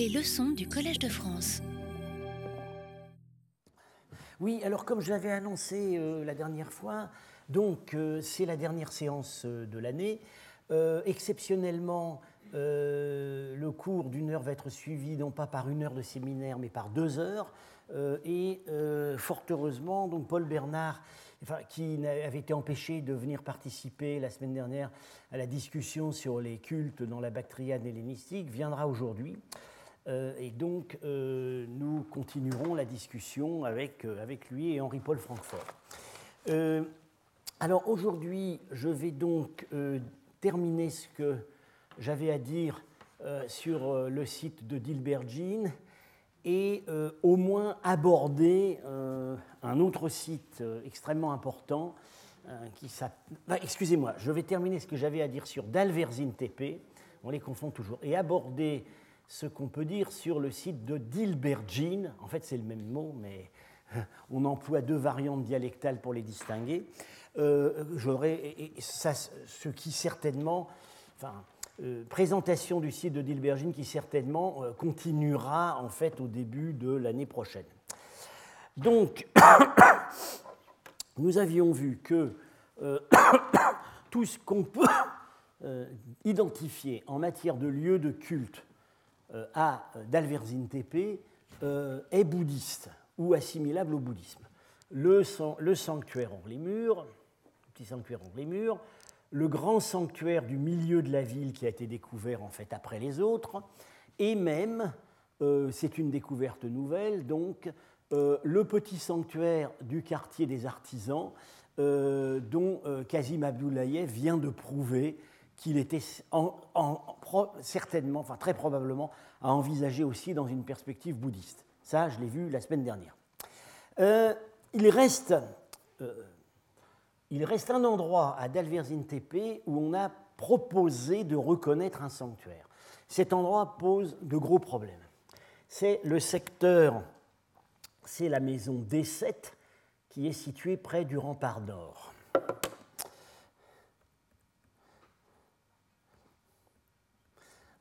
Les leçons du Collège de France. Oui, alors comme je l'avais annoncé euh, la dernière fois, donc euh, c'est la dernière séance euh, de l'année. exceptionnellement, le cours d'une heure va être suivi non pas par une heure de séminaire, mais par deux heures. et fort heureusement, donc Paul Bernard qui avait été empêché de venir participer la semaine dernière à la discussion sur les cultes dans la Bactriane hellénistique, viendra aujourd'hui. Euh, et donc, euh, nous continuerons la discussion avec, euh, avec lui et Henri-Paul Francfort. alors aujourd'hui, je vais donc terminer ce que j'avais à dire sur le site de Dilbert Jean et au moins aborder un autre site extrêmement important. Excusez-moi, je vais terminer ce que j'avais à dire sur Dalverzin TP, on les confond toujours, et aborder ce qu'on peut dire sur le site de Dilbergine. En fait, c'est le même mot, mais on emploie deux variantes dialectales pour les distinguer. Euh, ce qui certainement, enfin, euh, présentation du site de Dilbergine qui certainement euh, continuera en fait au début de l'année prochaine. Donc, nous avions vu que tout ce qu'on peut identifier en matière de lieux de culte euh, à d'Alverzin Tepe euh, est bouddhiste ou assimilable au bouddhisme. Le, sanctuaire hors les murs, le petit sanctuaire hors les murs, le grand sanctuaire du milieu de la ville qui a été découvert en fait après les autres, et même, euh, c'est une découverte nouvelle, donc le petit sanctuaire du quartier des artisans, dont Kazim Abdoulayev vient de prouver qu'il était certainement, enfin très probablement, à envisager aussi dans une perspective bouddhiste. Ça, je l'ai vu la semaine dernière. Euh, il, reste, euh, il reste un endroit à Dalverzin Tepe où on a proposé de reconnaître un sanctuaire. Cet endroit pose de gros problèmes. C'est le secteur, c'est la maison D7 qui est située près du rempart nord.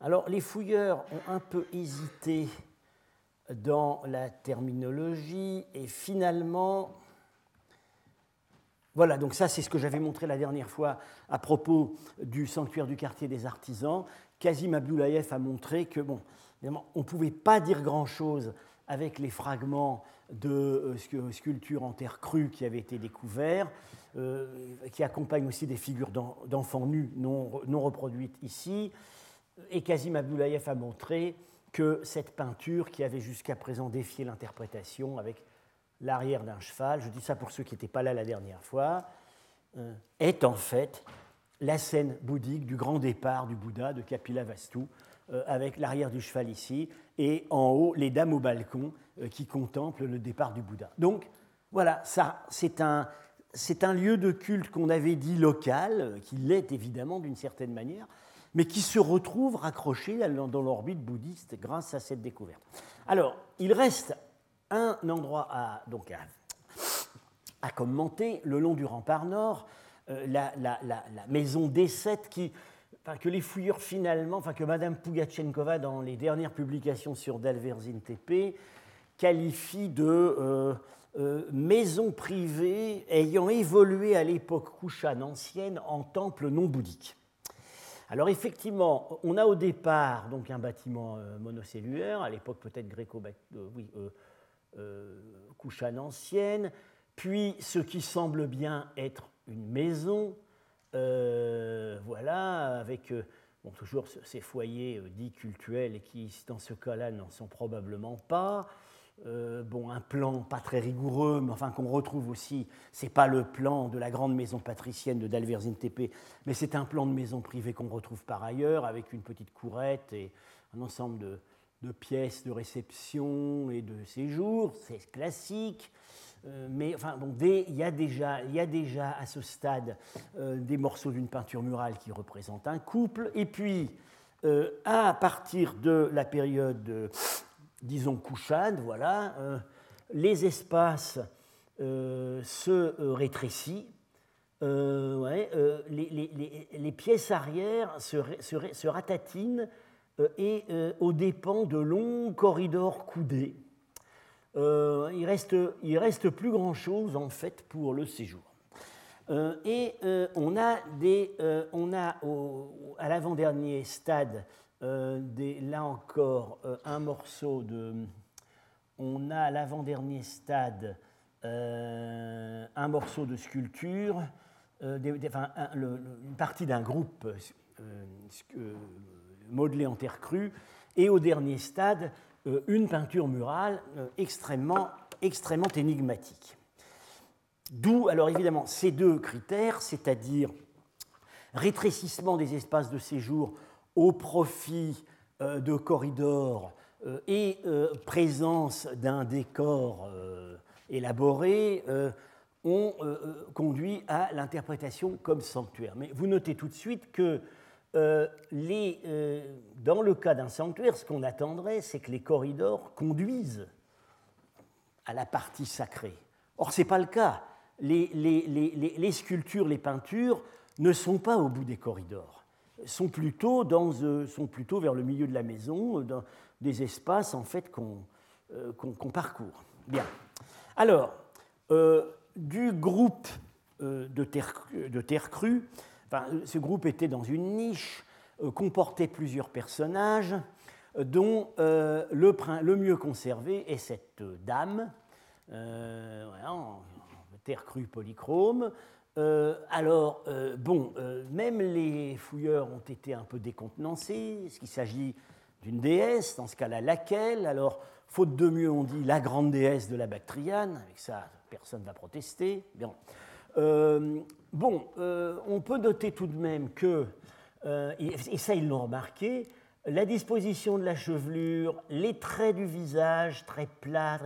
Alors les fouilleurs ont un peu hésité dans la terminologie et finalement, voilà, donc ça c'est ce que j'avais montré la dernière fois à propos du sanctuaire du quartier des artisans. Kazim Abdoulayev a montré que, bon, on ne pouvait pas dire grand-chose avec les fragments de euh, sculptures en terre crue qui avaient été découverts, euh, qui accompagnent aussi des figures d'enfants nus non, non reproduites ici. Et Kazim Abdoulayev a montré que cette peinture, qui avait jusqu'à présent défié l'interprétation avec l'arrière d'un cheval, je dis ça pour ceux qui n'étaient pas là la dernière fois, euh, est en fait la scène bouddhique du grand départ du Bouddha de Kapila Vastu, euh, avec l'arrière du cheval ici, et en haut les dames au balcon euh, qui contemplent le départ du Bouddha. Donc voilà, c'est un lieu de culte qu'on avait dit local, qui l'est évidemment d'une certaine manière, mais qui se retrouvent raccrochés dans l'orbite bouddhiste grâce à cette découverte. Alors, il reste un endroit à, commenter le long du rempart nord, euh, la, maison D7 qui, que les fouilleurs finalement, que Madame Pugachenkova dans les dernières publications sur Dalverzin TP qualifie de euh, euh, maison privée ayant évolué à l'époque Kushan ancienne en temple non bouddhique. Alors effectivement, on a au départ donc un bâtiment euh, monocellulaire, à l'époque peut-être gréco euh, oui, euh, ancienne, puis ce qui semble bien être une maison, voilà, avec toujours ces foyers dits cultuels qui, dans ce cas-là, n'en sont probablement pas. Euh, bon, un plan pas très rigoureux, mais enfin qu'on retrouve aussi, c'est pas le plan de la grande maison patricienne de Dalverzin TP, mais c'est un plan de maison privée qu'on retrouve par ailleurs, avec une petite courette et un ensemble de, pièces de réception et de séjour, c'est classique. Euh, mais enfin, bon, il, y a déjà, y a déjà à ce stade euh, des morceaux d'une peinture murale qui représentent un couple. Et puis, à partir de la période disons Kushan, voilà, euh, les espaces euh, se euh, rétrécissent, les, pièces arrière se, ratatinent et aux dépens de longs corridors coudés. il reste, il reste plus grand-chose en fait pour le séjour. et on a, des, on a à l'avant-dernier stade, des, là encore, un morceau de, on a à l'avant-dernier stade euh, un morceau de sculpture, euh, une partie d'un groupe euh, modelé en terre crue, et au dernier stade, une peinture murale extrêmement, extrêmement énigmatique. D'où, alors évidemment, ces deux critères, c'est-à-dire rétrécissement des espaces de séjour au profit de corridors euh, et euh, présence d'un décor euh, élaboré ont conduit à l'interprétation comme sanctuaire. Mais vous notez tout de suite que dans le cas d'un sanctuaire, ce qu'on attendrait, c'est que les corridors conduisent à la partie sacrée. Or, ce n'est pas le cas. Les, sculptures, les peintures ne sont pas au bout des corridors, sont plutôt, dans, sont plutôt vers le milieu de la maison, dans, des espaces en fait qu'on euh, parcourt. Bien. Alors, euh, du groupe euh, de, terre, de terre crue, ce groupe était dans une niche, comportait plusieurs personnages, dont le, le, mieux conservé est cette dame, terre crue polychrome. Alors, bon, même les fouilleurs ont été un peu décontenancés. Est-ce qu'il s'agit d'une déesse, dans ce cas-là laquelle? Alors, faute de mieux, on dit la grande déesse de la Bactriane, avec ça, personne ne va protester. Euh, bon, euh, on peut noter tout de même que, euh, et ça ils l'ont remarqué, la disposition de la chevelure, les traits du visage très plats,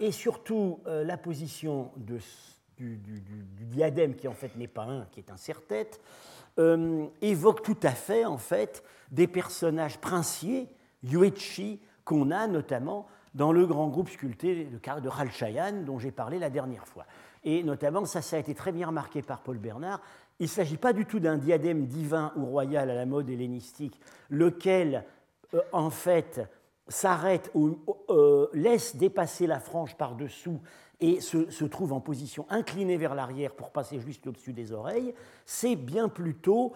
et surtout la position de, du, diadème, qui en fait n'est pas un, qui est un serre-tête, euh, évoque tout à fait en fait des personnages princiers, Yuechi, qu'on a notamment dans le grand groupe sculpté de, de Halchayan dont j'ai parlé la dernière fois. Et notamment, ça, ça a été très bien remarqué par Paul Bernard, il ne s'agit pas du tout d'un diadème divin ou royal à la mode hellénistique, lequel, euh, en fait, s'arrête ou euh, laisse dépasser la frange par-dessous et se, trouve en position inclinée vers l'arrière pour passer juste au-dessus des oreilles, c'est bien plutôt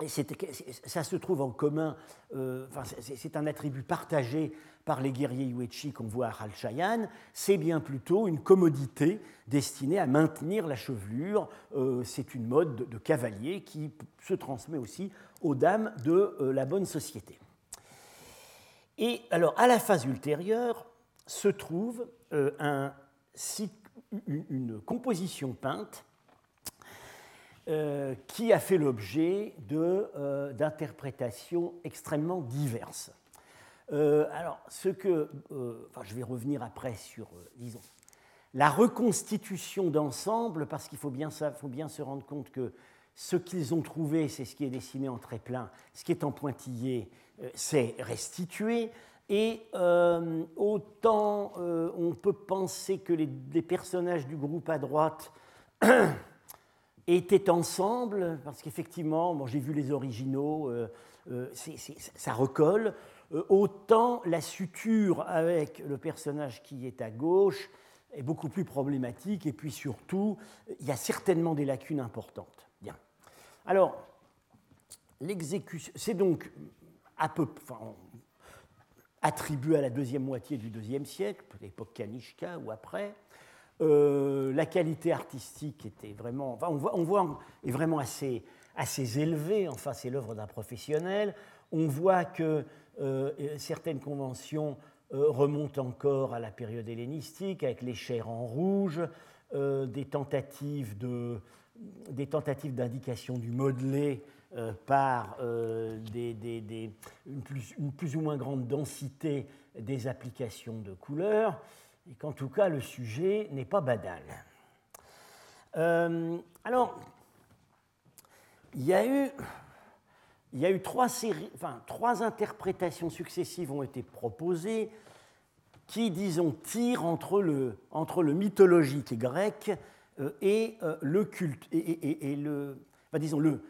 et ça se trouve en commun, euh, c'est un attribut partagé par les guerriers Yuechi qu'on voit à Halchayan, c'est bien plutôt une commodité destinée à maintenir la chevelure. Euh, c'est une mode de, cavalier qui se transmet aussi aux dames de euh, la bonne société. Et alors, à la phase ultérieure, se trouve un, une composition peinte euh, qui a fait l'objet euh, d'interprétations extrêmement diverses. Euh, alors, ce que, je vais revenir après sur, disons, la reconstitution d'ensemble, parce qu'il faut bien, faut bien se rendre compte que ce qu'ils ont trouvé, c'est ce qui est dessiné en très plein, ce qui est en pointillé, c'est restitué. Et euh, autant euh, on peut penser que les, personnages du groupe à droite étaient ensemble, parce qu'effectivement, bon, j'ai vu les originaux, euh, ça recolle, autant la suture avec le personnage qui est à gauche est beaucoup plus problématique, et puis surtout, il y a certainement des lacunes importantes. Bien. Alors, l'exécution, c'est donc à peu, enfin, attribué à la deuxième moitié du deuxième siècle, l'époque Kanishka ou après. Euh, la qualité artistique était vraiment, enfin, on voit, on voit, est vraiment assez, assez élevée. Enfin, c'est l'œuvre d'un professionnel. On voit que euh, certaines conventions euh, remontent encore à la période hellénistique, avec les chairs en rouge, des tentatives de, des tentatives d'indication du modelé euh, par euh, une, plus, ou moins grande densité des applications de couleurs, et qu'en tout cas le sujet n'est pas banal. Euh, alors, il y a eu, trois, séries, trois interprétations successives ont été proposées qui, disons, tirent entre le, entre le mythologique grec et le culte, et, et le, enfin, disons, le,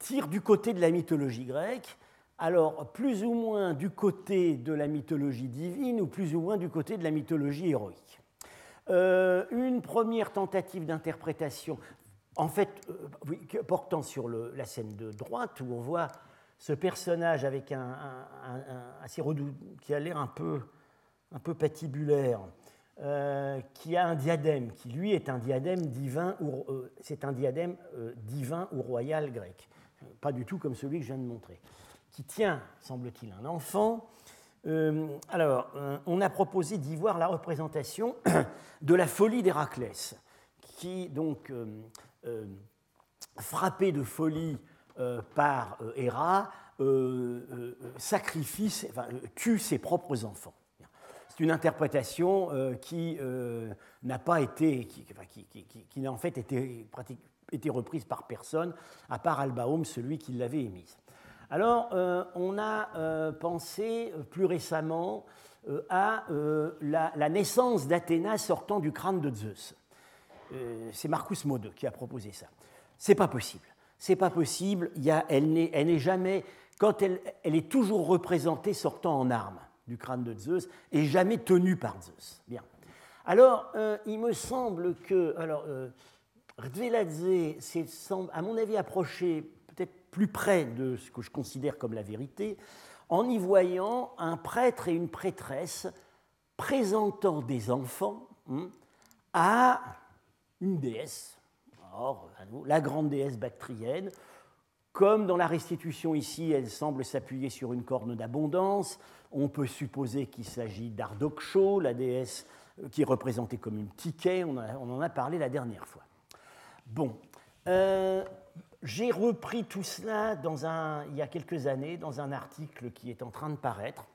tire du côté de la mythologie grecque alors plus ou moins du côté de la mythologie divine ou plus ou moins du côté de la mythologie héroïque. Euh, une première tentative d'interprétation, en fait, euh, portant sur la scène de droite, où on voit ce personnage avec un, qui a l'air un peu, un peu patibulaire, euh, qui a un diadème, qui lui est un diadème divin ou c'est un diadème divin ou royal grec, pas du tout comme celui que je viens de montrer, qui tient, semble-t-il, un enfant euh, alors, euh, on a proposé d'y voir la représentation de la folie d'Héraclès, qui, donc, euh, frappé de folie par Héra, sacrifie, tue ses propres enfants. C'est une interprétation qui n'a pas été, qui, n'a en fait été, été reprise par personne, à part Albaum, celui qui l'avait émise. Alors, euh, on a euh, pensé euh, plus récemment à la, naissance d'Athéna sortant du crâne de Zeus. C'est Marcus Mode qui a proposé ça. C'est pas possible. C'est pas possible. Il y a, elle n'est jamais, quand elle, elle, est toujours représentée sortant en armes du crâne de Zeus et jamais tenue par Zeus. Bien. Alors, il me semble que, alors, Rdveladze semble, à mon avis, approché plus près de ce que je considère comme la vérité, en y voyant un prêtre et une prêtresse présentant des enfants hein, à une déesse, la grande déesse bactrienne. Comme dans la restitution ici, elle semble s'appuyer sur une corne d'abondance, on peut supposer qu'il s'agit d'Ardoksho, la déesse qui est représentée comme une ticket, on, en a parlé la dernière fois. Bon, euh, j'ai repris tout cela il y a quelques années dans un article qui est en train de paraître.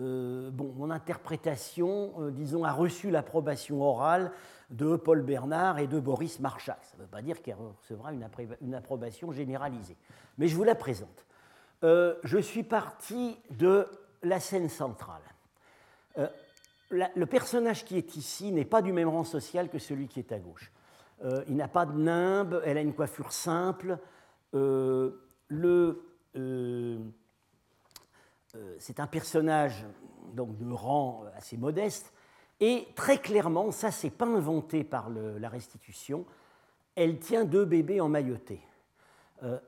Euh, bon, mon interprétation, euh, disons, a reçu l'approbation orale de Paul Bernard et de Boris Marchak. Ça ne veut pas dire qu'elle recevra une, approbation généralisée. Mais je vous la présente. Je suis parti de la scène centrale. le personnage qui est ici n'est pas du même rang social que celui qui est à gauche. Euh, il n'a pas de nimbe, elle a une coiffure simple. Euh, euh, c'est un personnage donc, de rang assez modeste. Et très clairement, ça, c'est pas inventé par la restitution, elle tient deux bébés emmaillotés.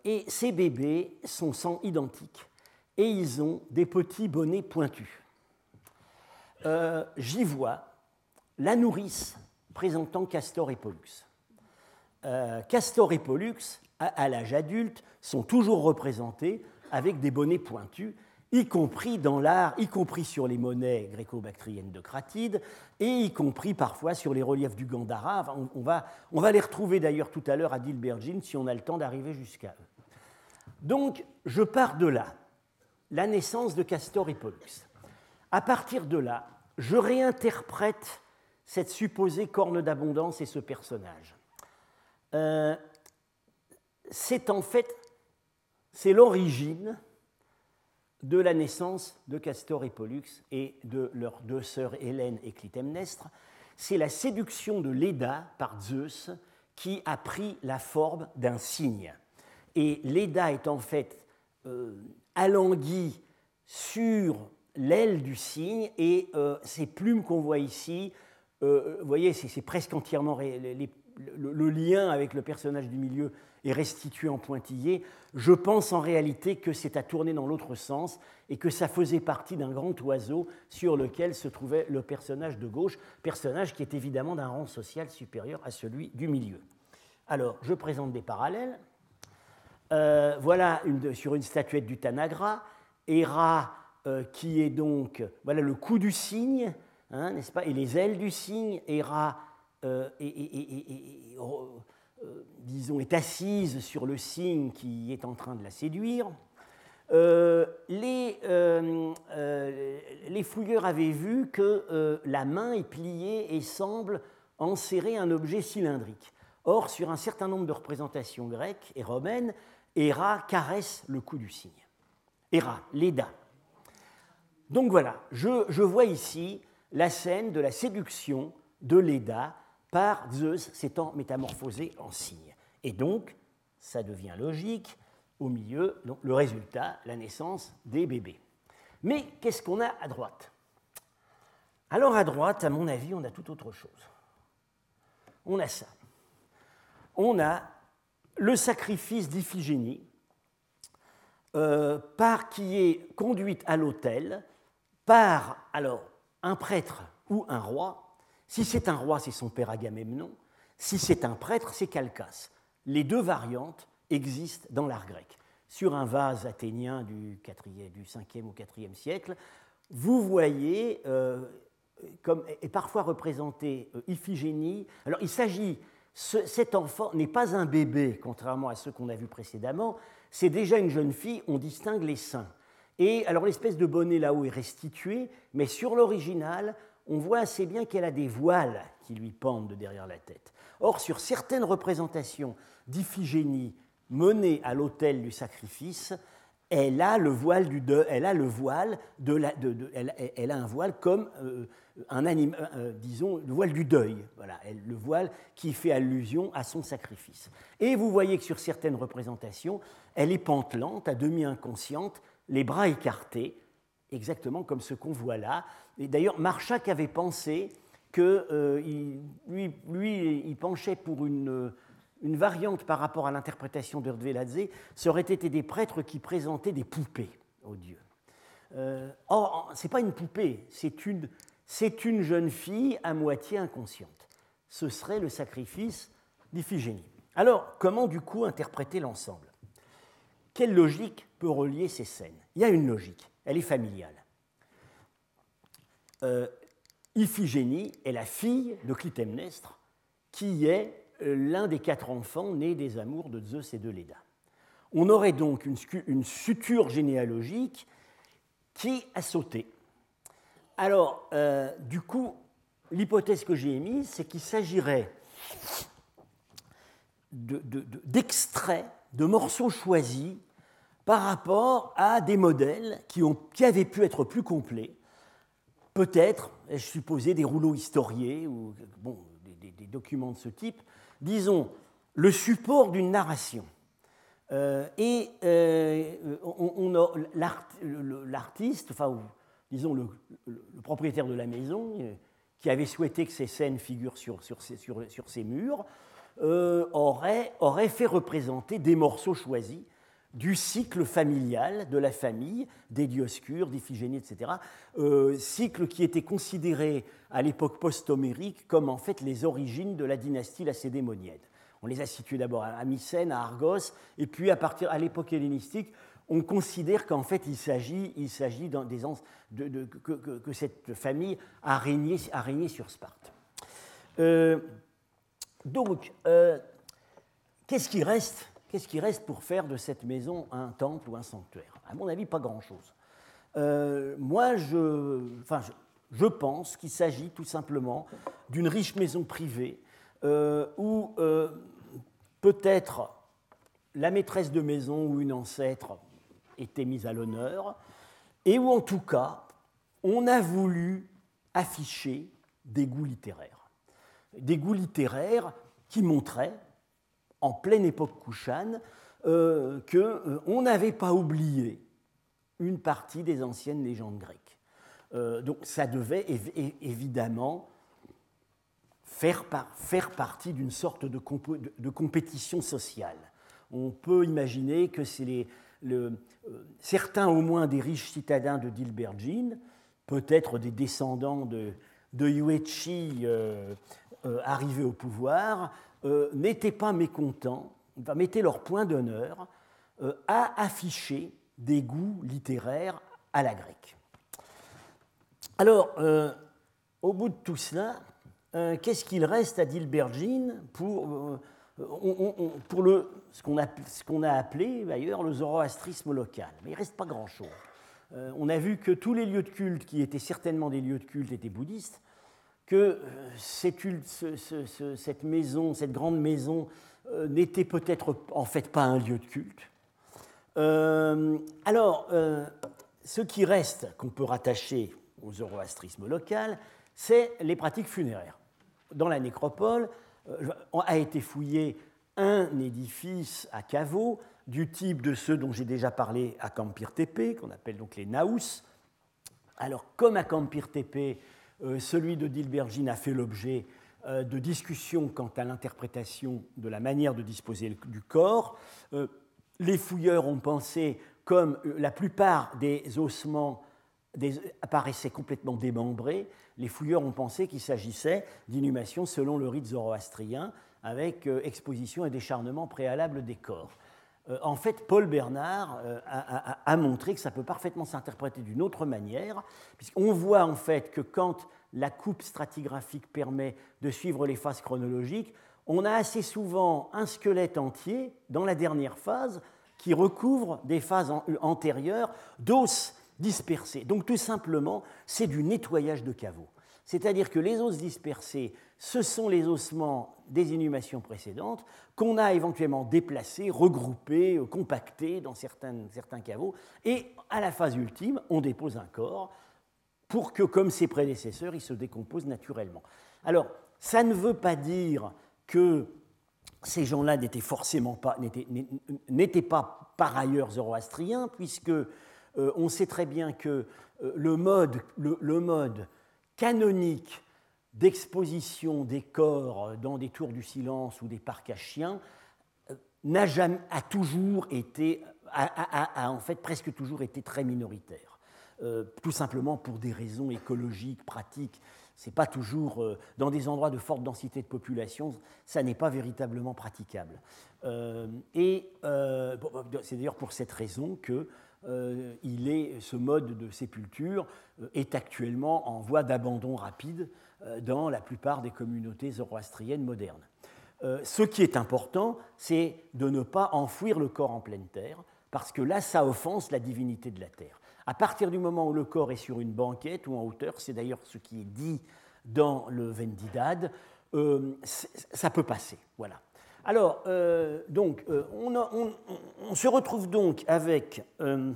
et ces bébés sont sans identiques et ils ont des petits bonnets pointus. J'y vois la nourrice présentant Castor et Pollux. Euh, Castor et Pollux, à, l'âge adulte, sont toujours représentés avec des bonnets pointus, y compris dans l'art, y compris sur les monnaies gréco-bactriennes de Cratide, et y compris parfois sur les reliefs du Gandhara. on, va, on, va, les retrouver d'ailleurs tout à l'heure à Dilbergin si on a le temps d'arriver jusqu'à eux. Donc, je pars de là, la naissance de Castor et Pollux. À partir de là, je réinterprète cette supposée corne d'abondance et ce personnage. Euh, c'est en fait c'est l'origine de la naissance de Castor et Pollux et de leurs deux sœurs Hélène et Clytemnestre. C'est la séduction de Léda par Zeus qui a pris la forme d'un cygne. Et Léda est en fait euh, alanguie sur l'aile du cygne et euh, ces plumes qu'on voit ici, vous voyez, c'est presque entièrement les, le, lien avec le personnage du milieu est restitué en pointillé, je pense en réalité que c'est à tourner dans l'autre sens et que ça faisait partie d'un grand oiseau sur lequel se trouvait le personnage de gauche, personnage qui est évidemment d'un rang social supérieur à celui du milieu. Alors, je présente des parallèles. Euh, voilà sur une statuette du Tanagra, Héra euh, qui est donc, voilà le cou du cygne, hein, n'est-ce pas, et les ailes du cygne, Héra euh, et, euh, disons, est assise sur le cygne qui est en train de la séduire. Euh, les, les, fouilleurs avaient vu que la main est pliée et semble enserrer un objet cylindrique. Or, sur un certain nombre de représentations grecques et romaines, Héra caresse le cou du cygne. Héra, Léda. Donc voilà, je, je, vois ici la scène de la séduction de Léda par Zeus s'étant métamorphosé en cygne. Et donc, ça devient logique, au milieu, le résultat, la naissance des bébés. Mais qu'est-ce qu'on a à droite? Alors à droite, à mon avis, on a tout autre chose. On a ça. On a le sacrifice d'Iphigénie, euh, par qui est conduite à l'autel par alors un prêtre ou un roi. Si c'est un roi, c'est son père Agamemnon. Si c'est un prêtre, c'est Calcas. Les deux variantes existent dans l'art grec. Sur un vase athénien du, 5e ou 4e siècle, vous voyez, euh, comme est parfois représenté euh, Iphigénie. Alors il s'agit, cet enfant n'est pas un bébé, contrairement à ceux qu'on a vus précédemment, c'est déjà une jeune fille, on distingue les seins. Et alors l'espèce de bonnet là-haut est restitué, mais sur l'original, on voit assez bien qu'elle a des voiles qui lui pendent de derrière la tête. Or, sur certaines représentations d'Iphigénie menées à l'autel du sacrifice, elle a le voile du elle a le voile de elle, a un voile comme euh, un anime, euh, euh, disons le voile du deuil, voilà, le voile qui fait allusion à son sacrifice. Et vous voyez que sur certaines représentations, elle est pantelante, à demi inconsciente, les bras écartés, exactement comme ce qu'on voit là. Et d'ailleurs, Marchak avait pensé que euh, lui, lui, il penchait pour une, une variante par rapport à l'interprétation de Rdveladze, ça aurait été des prêtres qui présentaient des poupées aux dieux. Euh, or, ce n'est pas une poupée, c'est une, c'est une jeune fille à moitié inconsciente. Ce serait le sacrifice d'Iphigénie. Alors, comment du coup interpréter l'ensemble? Quelle logique peut relier ces scènes? Il y a une logique, elle est familiale. Euh, Iphigénie est la fille de Clytemnestre, qui est euh, l'un des quatre enfants nés des amours de Zeus et de Léda. On aurait donc une, suture généalogique qui a sauté. Alors, euh, du coup, l'hypothèse que j'ai émise, c'est qu'il s'agirait d'extraits de morceaux choisis par rapport à des modèles qui, avaient pu être plus complets, peut-être, je supposé, des rouleaux historiés ou des, documents de ce type, disons, le support d'une narration. Euh, et euh, l'artiste, enfin, disons le, propriétaire de la maison, euh, qui avait souhaité que ces scènes figurent sur, sur, sur, sur ces murs, aurait, fait représenter des morceaux choisis du cycle familial de la famille, des Dioscures, d'Iphigénie, etc. Euh, cycle qui était considéré à l'époque post-homérique comme en fait les origines de la dynastie lacédémonienne. On les a situés d'abord à Mycène, à Argos, et puis à partir à l'époque hellénistique, on considère qu'en fait il s'agit, il s'agit que, cette famille a régné, a régné sur Sparte. Euh, donc, euh, qu'est-ce qui reste Qu'est-ce qui reste pour faire de cette maison un temple ou un sanctuaire? À mon avis, pas grand-chose. Euh, moi, je, pense qu'il s'agit tout simplement d'une riche maison privée euh, où peut-être la maîtresse de maison ou une ancêtre était mise à l'honneur, et où en tout cas, on a voulu afficher des goûts littéraires des goûts littéraires qui montraient, en pleine époque Kouchan, euh, qu'on euh, n'avait pas oublié une partie des anciennes légendes grecques. Euh, donc ça devait évidemment faire, faire partie d'une sorte de, compétition sociale. On peut imaginer que le, certains au moins des riches citadins de Dilbergine, peut-être des descendants de, Yuechi euh, arrivés au pouvoir euh, n'étaient pas mécontents, mettaient leur point d'honneur euh, à afficher des goûts littéraires à la grecque. Alors, au bout de tout cela, qu'est-ce qu'il reste à Dilbergine pour, pour le, ce qu'on a, a, appelé d'ailleurs le zoroastrisme local? Mais il ne reste pas grand-chose. on a vu que tous les lieux de culte qui étaient certainement des lieux de culte étaient bouddhistes, que euh, cette maison, cette grande maison, euh, n'était peut-être en fait pas un lieu de culte. Euh, alors, ce qui reste, qu'on peut rattacher au zoroastrisme local, c'est les pratiques funéraires. Dans la nécropole, a été fouillé un édifice à caveau du type de ceux dont j'ai déjà parlé à Campir Tepe, qu'on appelle donc les Naus. Alors, comme à Campir Tepe, celui de Dilbergine a fait l'objet euh, de discussions quant à l'interprétation de la manière de disposer du corps. Euh, les fouilleurs ont pensé, comme la plupart des ossements apparaissaient complètement démembrés, les fouilleurs ont pensé qu'il s'agissait d'inhumation selon le rite zoroastrien, avec exposition et décharnement préalable des corps. Euh, en fait, Paul Bernard euh, a, montré que ça peut parfaitement s'interpréter d'une autre manière, puisqu'on voit en fait que quand la coupe stratigraphique permet de suivre les phases chronologiques, on a assez souvent un squelette entier dans la dernière phase qui recouvre des phases antérieures d'os dispersés. Donc tout simplement, c'est du nettoyage de caveau. C'est-à-dire que les os dispersés, ce sont les ossements des inhumations précédentes qu'on a éventuellement déplacés, regroupés, compactés dans certains, certains caveaux. Et à la phase ultime, on dépose un corps pour que, comme ses prédécesseurs, il se décompose naturellement. Alors, ça ne veut pas dire que ces gens-là n'étaient forcément pas, n'étaient pas par ailleurs zoroastriens, puisque euh, on sait très bien que euh, le mode, le mode canonique d'exposition des corps dans des tours du silence ou des parcs à chiens euh, n'a jamais, a toujours été, a, en fait presque toujours été très minoritaire. Euh, tout simplement pour des raisons écologiques, pratiques. C'est pas toujours euh, dans des endroits de forte densité de population, ça n'est pas véritablement praticable. et c'est d'ailleurs pour cette raison que euh, il est, ce mode de sépulture euh, est actuellement en voie d'abandon rapide euh, dans la plupart des communautés zoroastriennes modernes. ce qui est important, c'est de ne pas enfouir le corps en pleine terre, parce que là, ça offense la divinité de la terre. À partir du moment où le corps est sur une banquette ou en hauteur, c'est d'ailleurs ce qui est dit dans le Vendidad, ça peut passer. Voilà. Alors, euh, euh, on, se retrouve donc avec euh,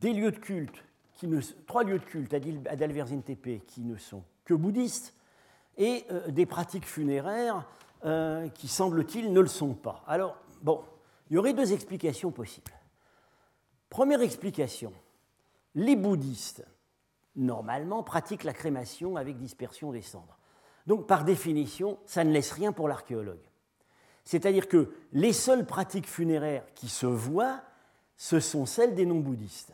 des lieux de culte, trois lieux de culte à Dalverzin Tepe qui ne sont que bouddhistes, et des pratiques funéraires qui, semble-t-il, ne le sont pas. Alors, bon, il y aurait deux explications possibles. Première explication, les bouddhistes, normalement, pratiquent la crémation avec dispersion des cendres. Donc, par définition, ça ne laisse rien pour l'archéologue. C'est-à-dire que les seules pratiques funéraires qui se voient, ce sont celles des non-bouddhistes.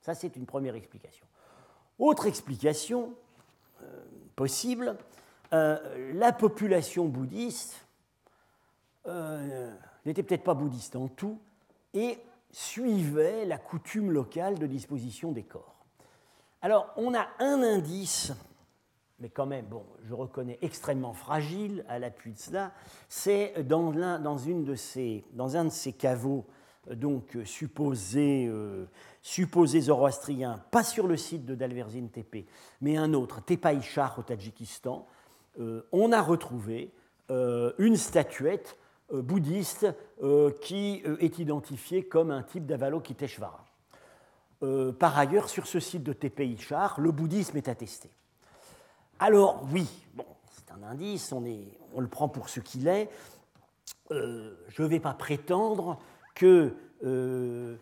Ça, c'est une première explication. Autre explication euh, possible, euh, la population bouddhiste euh, n'était peut-être pas bouddhiste en tout et suivait la coutume locale de disposition des corps. Alors, on a un indice mais quand même, bon, je reconnais extrêmement fragile à l'appui de cela, c'est dans, dans, une de ces, dans un de ces caveaux euh, donc supposés, euh, supposés zoroastriens, pas sur le site de Dalverzin Tepe, mais un autre, Tepaïchar au Tadjikistan, euh, on a retrouvé une statuette bouddhiste qui est identifiée comme un type d'Avalokiteshvara. par ailleurs, sur ce site de Tepaïchar, le bouddhisme est attesté. Alors oui, c'est un indice, on, le prend pour ce qu'il est. Euh, je ne vais pas prétendre que euh,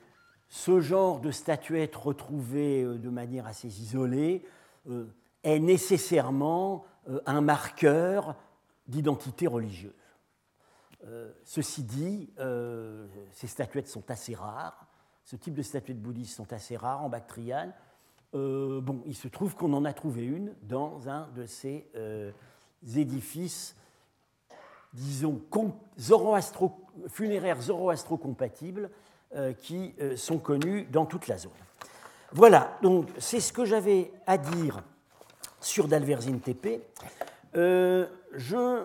ce genre de statuette retrouvée euh, de manière assez isolée est nécessairement un marqueur d'identité religieuse. ceci dit, ces statuettes sont assez rares. Ce type de statuettes bouddhistes sont assez rares en Bactriane. Euh, bon, il se trouve qu'on en a trouvé une dans un de ces euh, édifices, disons, funéraires zoroastro-compatibles euh, qui sont connus dans toute la zone. Voilà, donc c'est ce que j'avais à dire sur Dalverzin Tepe. je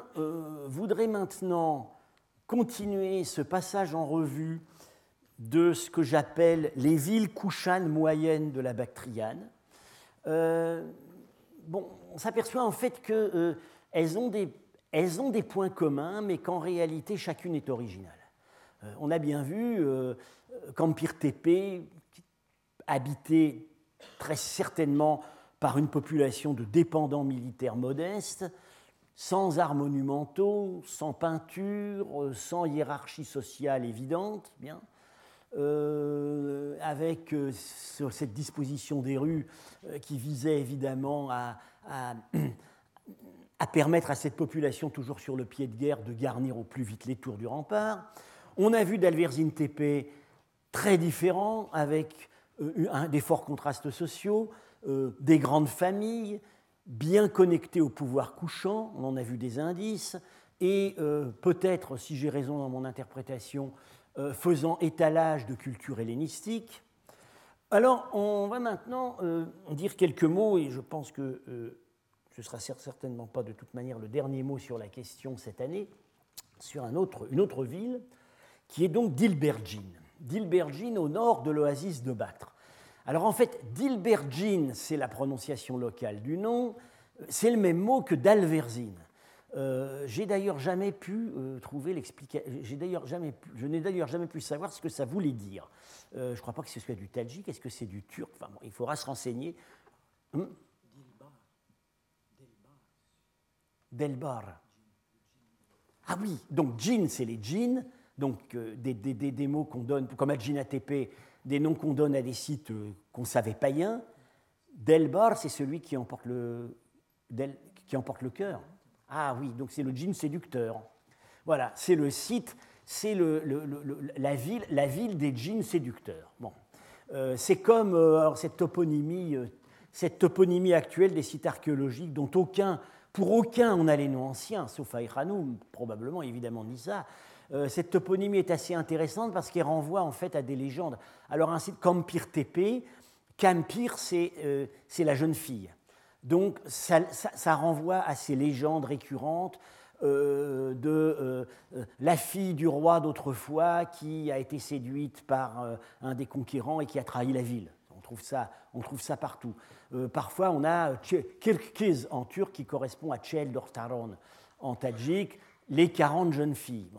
voudrais maintenant continuer ce passage en revue de ce que j'appelle les villes couchanes moyennes de la Bactriane. Euh, bon, on s'aperçoit en fait qu'elles euh, ont, ont des points communs, mais qu'en réalité chacune est originale. Euh, on a bien vu Campir Tepe, habité très certainement par une population de dépendants militaires modestes, sans arts monumentaux, sans peinture, sans hiérarchie sociale évidente, bien, avec cette disposition des rues qui visait évidemment à, permettre à cette population toujours sur le pied de guerre de garnir au plus vite les tours du rempart. On a vu d'Alverzine TP très différent, avec euh, des forts contrastes sociaux, euh, des grandes familles, bien connectées au pouvoir couchant, on en a vu des indices, et euh, peut-être, si j'ai raison dans mon interprétation, faisant étalage de culture hellénistique. Alors, on va maintenant dire quelques mots, et je pense que ce ne sera certainement pas de toute manière le dernier mot sur la question cette année, sur une autre ville, qui est donc Dilbergin. Dilbergin au nord de l'oasis de Bactre. Alors en fait, Dilbergin, c'est la prononciation locale du nom, c'est le même mot que Dalverzine. Euh, j'ai d'ailleurs jamais pu euh, trouver l'explication. Je n'ai d'ailleurs jamais pu savoir ce que ça voulait dire. Euh, je ne crois pas que ce soit du tadjik. Est-ce que c'est du turc? Il faudra se renseigner. Hum? Delbar. Ah oui, donc djinn, c'est les djinns, donc des, des, des, mots qu'on donne, comme ATP, des noms qu'on donne à des sites qu'on savait païens. Delbar, c'est celui qui emporte le cœur. Ah oui, donc c'est le djinn séducteur. Voilà, c'est le site, c'est le, la, ville, la ville des djinns séducteurs. Bon. Euh, c'est comme alors cette, toponymie, cette toponymie actuelle des sites archéologiques dont aucun pour aucun, on a les noms anciens, sauf Aïchanou, probablement, évidemment, ni ça. Euh, cette toponymie est assez intéressante parce qu'elle renvoie en fait à des légendes. Alors, un site Kampir Tepe, Kampir, euh, c'est la jeune fille. Donc, ça, renvoie à ces légendes récurrentes euh, de la fille du roi d'autrefois qui a été séduite par un des conquérants et qui a trahi la ville trouve ça, on trouve ça partout. Euh, parfois, on a Kirkiz en turc qui correspond à Chel Dortaron en tadjik, les 40 jeunes filles.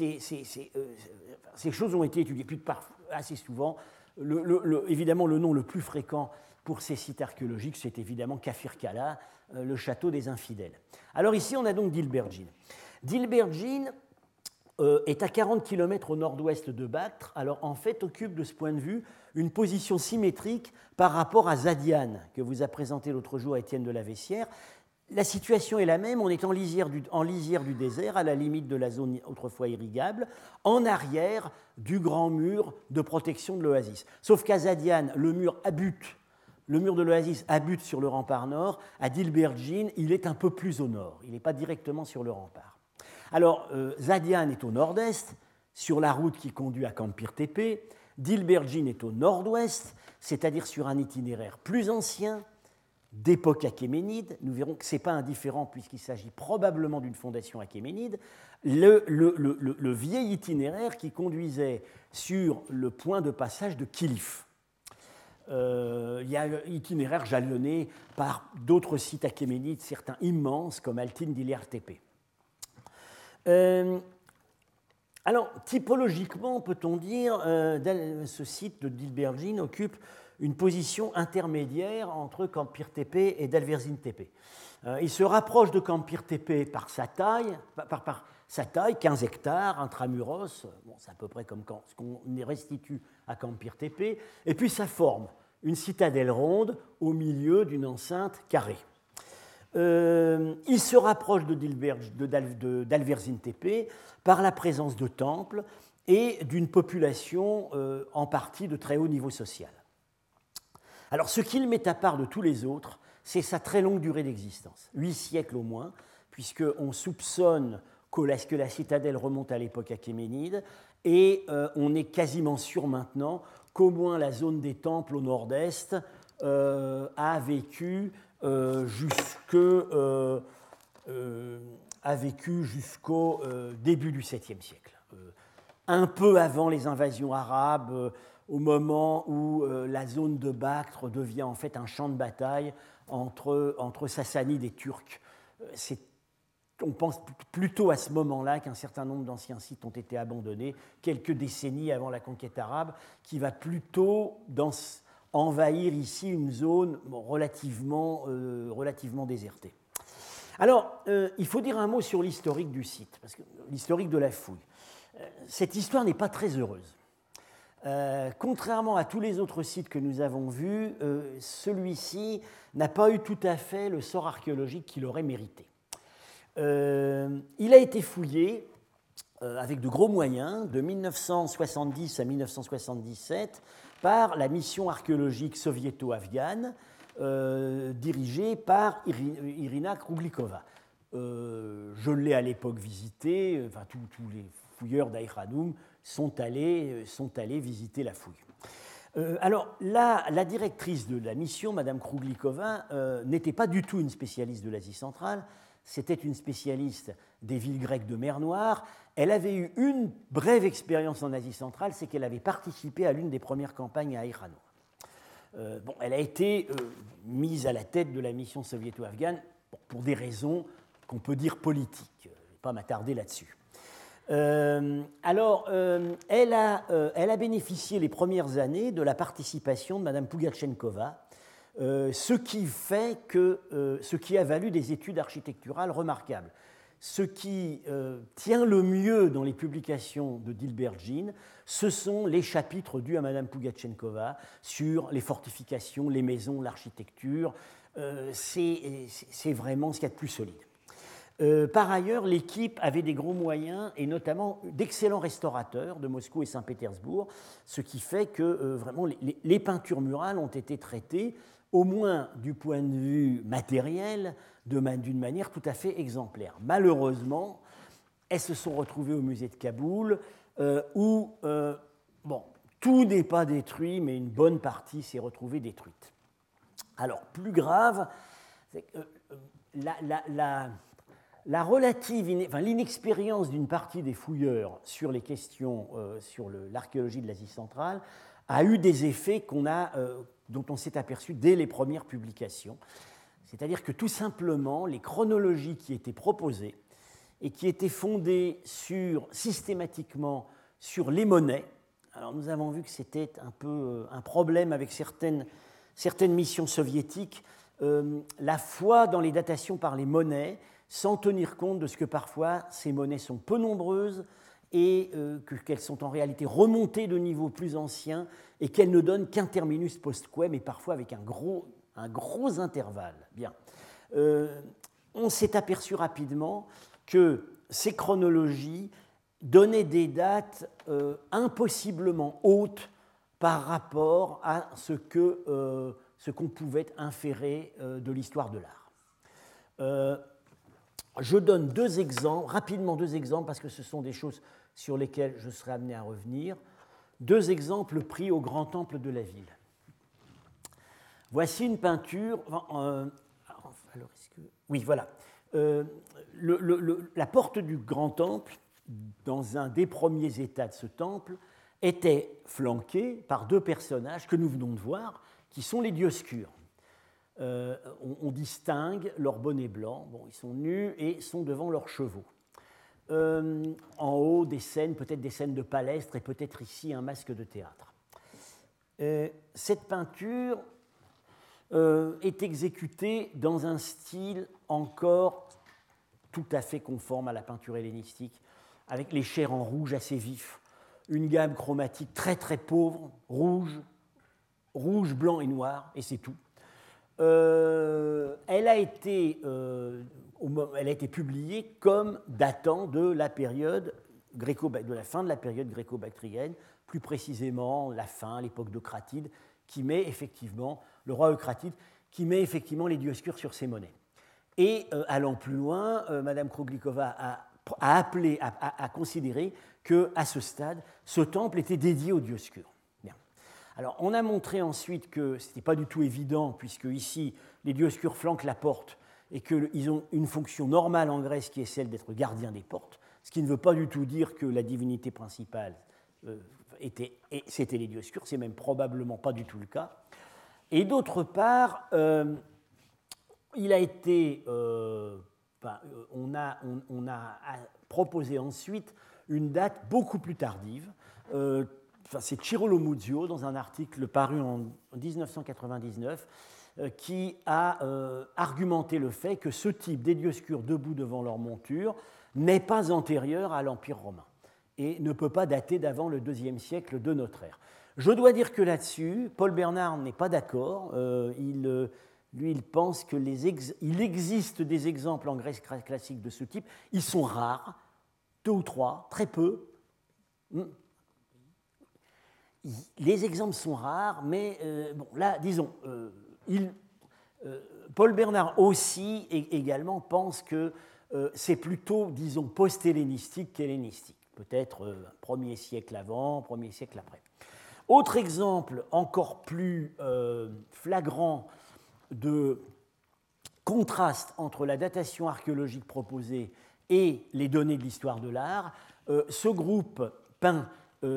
Euh, ces choses ont été étudiées. Puis, assez souvent, évidemment, le nom le plus fréquent pour ces sites archéologiques, c'est évidemment Kafirkala, euh, le château des infidèles. Alors ici, on a donc Dilbergin. Dilbergin est à 40 km au nord-ouest de Bactre, alors en fait occupe de ce point de vue une position symétrique par rapport à Zadiane, que vous a présenté l'autre jour Étienne de la Vessière. La situation est la même, on est en lisière, du, désert, à la limite de la zone autrefois irrigable, en arrière du grand mur de protection de l'oasis. Sauf qu'à Zadiane, le mur le mur de l'oasis abute sur le rempart nord. À Dilbergin, il est un peu plus au nord, il n'est pas directement sur le rempart. Alors, euh, est au nord-est, sur la route qui conduit à Campir Tepe. Dilbergin est au nord-ouest, c'est-à-dire sur un itinéraire plus ancien, d'époque achéménide. Nous verrons que ce n'est pas indifférent puisqu'il s'agit probablement d'une fondation achéménide. Le, vieil itinéraire qui conduisait sur le point de passage de Kilif. Euh, il y a itinéraire jalonné par d'autres sites achéménides, certains immenses comme Altin d'Iliar Tepe. Euh, alors, typologiquement, peut-on dire, euh, ce site de Dilbergin occupe une position intermédiaire entre Campir Tepe et Dalverzin Tepe. Euh, il se rapproche de Campir Tepe par sa taille, par, sa taille 15 hectares, intramuros, bon, c'est à peu près comme ce qu'on restitue à Campir Tepe, et puis sa forme, une citadelle ronde au milieu d'une enceinte carrée. Euh, il se rapproche de, d'Alverzin Tepe par la présence de temples et d'une population euh, en partie de très haut niveau social. Alors ce qu'il met à part de tous les autres, c'est sa très longue durée d'existence, huit siècles au moins, puisqu'on soupçonne que la, citadelle remonte à l'époque achéménide, et euh, on est quasiment sûr maintenant qu'au moins la zone des temples au nord-est a vécu euh, euh, a vécu jusqu'au début du 7e siècle. un peu avant les invasions arabes, au moment où la zone de Bactre devient en fait un champ de bataille entre, Sassanides et Turcs. on pense plutôt à ce moment-là qu'un certain nombre d'anciens sites ont été abandonnés, quelques décennies avant la conquête arabe, qui va plutôt envahir ici une zone relativement, euh, relativement désertée. Alors, il faut dire un mot sur l'historique du site, parce que l'historique de la fouille. cette histoire n'est pas très heureuse. Contrairement à tous les autres sites que nous avons vus, celui-ci n'a pas eu tout à fait le sort archéologique qu'il aurait mérité. il a été fouillé euh, avec de gros moyens, de 1970 à 1977, par la mission archéologique soviéto-afghane euh, dirigée par Irina Kruglikova. Euh, je l'ai à l'époque visité, enfin, tous, les fouilleurs d'Aïranoum sont allés, sont allés visiter la fouille. alors, la, la, directrice de la mission, Madame Kruglikova, n'était pas du tout une spécialiste de l'Asie centrale, c'était une spécialiste des villes grecques de mer Noire. Elle avait eu une brève expérience en Asie centrale, c'est qu'elle avait participé à l'une des premières campagnes à Irano. Euh, bon, elle a été euh, mise à la tête de la mission soviéto-afghane pour des raisons qu'on peut dire politiques. Je ne vais pas m'attarder là-dessus. Euh, alors, elle a, elle, a, bénéficié les premières années de la participation de Mme Pugachenkova, ce qui fait que, ce qui a valu des études architecturales remarquables ce qui euh, tient le mieux dans les publications de Dilbert Jean, ce sont les chapitres dus à Madame Pugachenkova sur les fortifications, les maisons, l'architecture. Euh, c'est vraiment ce qu'il y a de plus solide. Euh, par ailleurs, l'équipe avait des gros moyens et notamment d'excellents restaurateurs de Moscou et Saint-Pétersbourg, ce qui fait que vraiment les, peintures murales ont été traitées, au moins du point de vue matériel, d'une manière tout à fait exemplaire. Malheureusement, elles se sont retrouvées au musée de Kaboul, euh, où euh, bon, tout n'est pas détruit, mais une bonne partie s'est retrouvée détruite. Alors, plus grave, euh, la, relative, enfin, l'inexpérience d'une partie des fouilleurs sur les questions sur l'archéologie de l'Asie centrale a eu des effets a, dont on s'est aperçu dès les premières publications. C'est-à-dire que tout simplement, les chronologies qui étaient proposées et qui étaient fondées sur, systématiquement sur les monnaies, alors nous avons vu que c'était un peu euh, un problème avec certaines, certaines missions soviétiques, euh, la foi dans les datations par les monnaies, sans tenir compte de ce que parfois ces monnaies sont peu nombreuses et euh, qu'elles sont en réalité remontées de niveaux plus anciens et qu'elles ne donnent qu'un terminus post-quem, mais parfois avec un gros, un gros intervalle. Bien. Euh, on s'est aperçu rapidement que ces chronologies donnaient des dates euh, impossiblement hautes par rapport à ce que ce qu'on pouvait inférer de l'histoire de l'art. Je donne deux exemples, rapidement deux exemples, parce que ce sont des choses sur lesquelles je serai amené à revenir. Deux exemples pris au grand temple de la ville. Voici une peinture. Euh, oui, voilà. Euh, la porte du grand temple, dans un des premiers états de ce temple, était flanquée par deux personnages que nous venons de voir, qui sont les dioscures. Euh, on, distingue leur bonnet blanc. Bon, ils sont nus et sont devant leurs chevaux. en haut, des scènes, peut-être des scènes de palestre et peut-être ici un masque de théâtre. cette peinture euh, est exécuté dans un style encore tout à fait conforme à la peinture hellénistique, avec les chairs en rouge assez vif, une gamme chromatique très très pauvre, rouge, rouge, blanc et noir, et c'est tout. Euh, elle, a été, euh, elle a été publiée comme datant de la période gréco de la fin de la période gréco-bactrienne, plus précisément la fin, l'époque de Cratide, qui met effectivement le roi Eucratide, qui met effectivement les dioscures sur ses monnaies. Et euh, allant plus loin, Madame Kroglikova a, appelé, a, considéré qu'à ce stade, ce temple était dédié aux dioscures. Alors, on a montré ensuite que ce n'était pas du tout évident, puisque ici, les dioscures flanquent la porte et qu'ils ont une fonction normale en Grèce qui est celle d'être gardien des portes, ce qui ne veut pas du tout dire que la divinité principale euh, était, c'était les dioscures, c'est même probablement pas du tout le cas. Et d'autre part, euh, il a été, euh, on, a, proposé ensuite une date beaucoup plus tardive, euh, c'est Chirolo Muzio, dans un article paru en 1999, qui a argumenté le fait que ce type d'édioscure debout devant leur monture n'est pas antérieur à l'Empire romain et ne peut pas dater d'avant le deuxième siècle de notre ère. Je dois dire que là-dessus, Paul Bernard n'est pas d'accord. Euh, il, euh, lui, il pense qu'il existe des exemples en Grèce classique de ce type. Ils sont rares, deux ou trois, très peu. Les exemples sont rares, mais euh, là, disons, il, Paul Bernard aussi également pense que c'est plutôt, disons, post-hellénistique qu'hellénistique. Peut-être premier siècle avant, premier siècle après. Autre exemple encore plus euh, flagrant de contraste entre la datation archéologique proposée et les données de l'histoire de l'art, euh, ce groupe peint euh,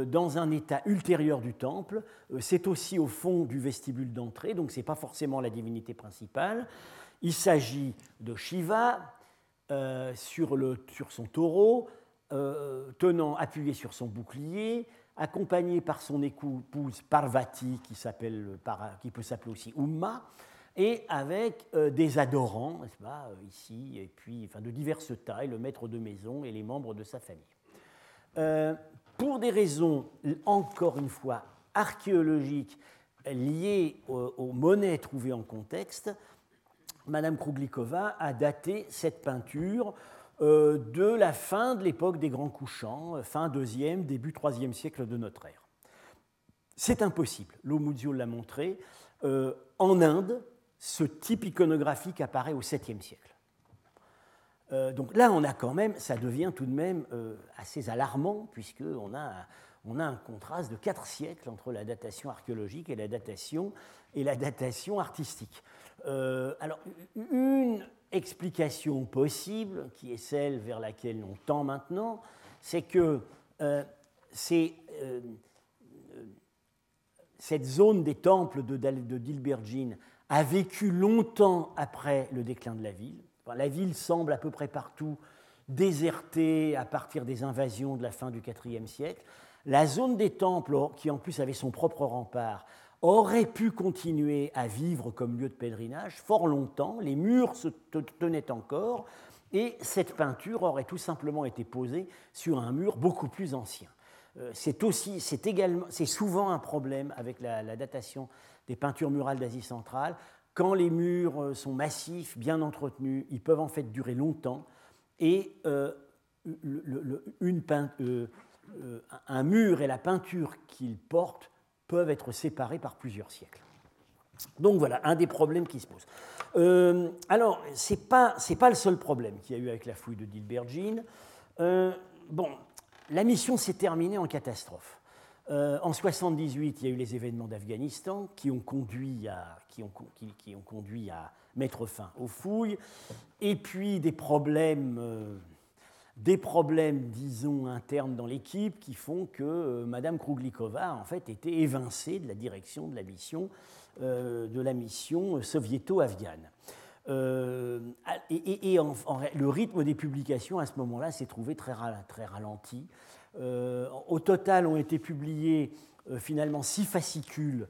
dans un état ultérieur du temple, c'est aussi au fond du vestibule d'entrée, donc ce n'est pas forcément la divinité principale. Il s'agit de Shiva sur, le, sur, son taureau, tenant appuyé sur son bouclier, accompagné par son épouse Parvati, qui, peut s'appeler aussi Umma, et avec euh, des adorants, n'est-ce pas, euh, ici, et puis de diverses tailles, le maître de maison et les membres de sa famille. Pour des raisons, encore une fois, archéologiques liées aux, monnaies trouvées en contexte, Madame Kruglikova a daté cette peinture euh, de la fin de l'époque des grands couchants, euh, fin 2e, début 3e siècle de notre ère. C'est impossible, Lomuzio l'a montré. Euh, en Inde, ce type iconographique apparaît au 7e siècle. Donc là, on a quand même, ça devient tout de même assez alarmant, puisqu'on a, on a un contraste de 4 siècles entre la datation archéologique et la datation, et la datation artistique. alors, une explication possible, qui est celle vers laquelle on tend maintenant, c'est que euh, euh, cette zone des temples de, de a vécu longtemps après le déclin de la ville. La ville semble à peu près partout désertée à partir des invasions de la fin du IVe siècle. La zone des temples, qui en plus avait son propre rempart, aurait pu continuer à vivre comme lieu de pèlerinage fort longtemps, les murs se tenaient encore, et cette peinture aurait tout simplement été posée sur un mur beaucoup plus ancien. Euh, c'est aussi, c'est également, c'est souvent un problème avec la, datation des peintures murales d'Asie centrale. Quand les murs euh, sont massifs, bien entretenus, ils peuvent en fait durer longtemps, et euh, une un mur et la peinture qu'il porte peuvent être séparés par plusieurs siècles. Donc voilà, un des problèmes qui se. Euh, alors, ce n'est pas, pas, le seul problème qu'il y a eu avec la fouille de Dilbergine. Euh, bon, la mission s'est terminée en catastrophe. Euh, en 78, il y a eu les événements d'Afghanistan qui, ont conduit à, mettre fin aux fouilles, et puis des problèmes des problèmes, disons, internes dans l'équipe qui font que euh, Mme Kruglikova, en fait, était évincée de la direction de la mission, euh, de la mission soviéto-afghane. Euh, et, le rythme des publications à ce moment-là s'est trouvé très ralenti. Au total, ont été publiés finalement six fascicules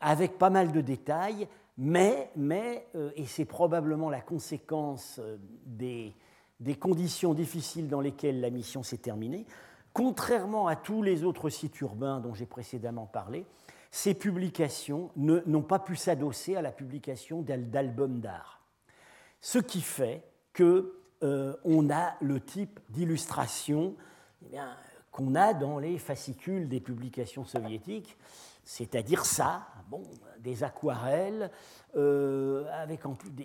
avec pas mal de détails, mais, mais et c'est probablement la conséquence des, des conditions difficiles dans lesquelles la mission s'est terminée. Contrairement à tous les autres sites urbains dont j'ai précédemment parlé, ces publications n'ont pas pu s'adosser à la publication d'albums d'art. Ce qui fait qu'on euh, a le type d'illustration eh qu'on a dans les fascicules des publications soviétiques, c'est-à-dire ça, bon, des aquarelles, euh, avec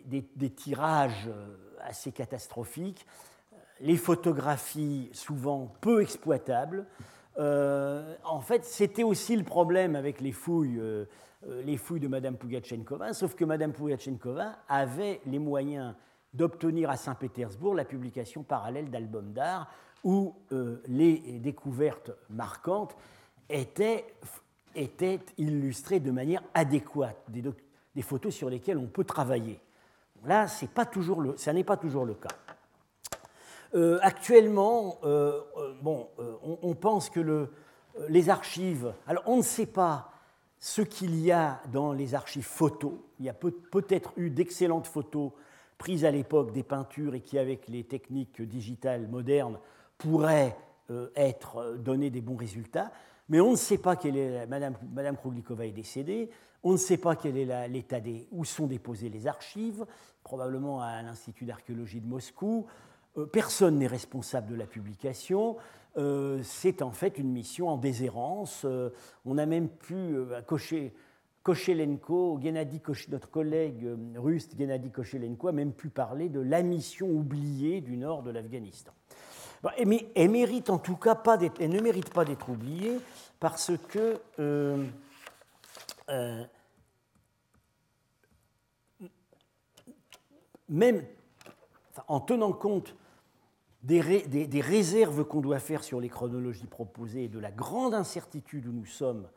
des, tirages euh, assez catastrophiques, les photographies souvent peu exploitables. Euh, en fait, c'était aussi le problème avec les fouilles, les fouilles de Madame Pugachenkova, sauf que Madame Pugachenkova avait les moyens d'obtenir à Saint-Pétersbourg la publication parallèle d'albums d'art où les découvertes marquantes étaient étaient illustrées de manière adéquate, des, photos sur lesquelles on peut travailler. Là, pas toujours le, ça n'est pas toujours le cas. Euh, actuellement, euh, euh, bon, on, pense que le, les archives. Alors, on ne sait pas ce qu'il y a dans les archives photos. Il y a peut-être eu d'excellentes photos prises à l'époque des peintures et qui, avec les techniques digitales modernes, pourraient euh, être euh, données des bons résultats. Mais on ne sait pas quelle est Madame, Madame est décédée. On ne sait pas quel est l'état des où sont déposées les archives, probablement à l'Institut d'archéologie de Moscou. Euh, personne n'est responsable de la publication. C'est en fait une mission en déshérence. On a même pu cocher. Kochelenko, Gennady, notre collègue russe Gennady Kochelenko a même pu parler de la mission oubliée du nord de l'Afghanistan. Pas elle ne mérite pas d'être oubliée parce que même en tenant compte des, réserves qu'on doit faire sur les chronologies proposées et de la grande incertitude où nous sommes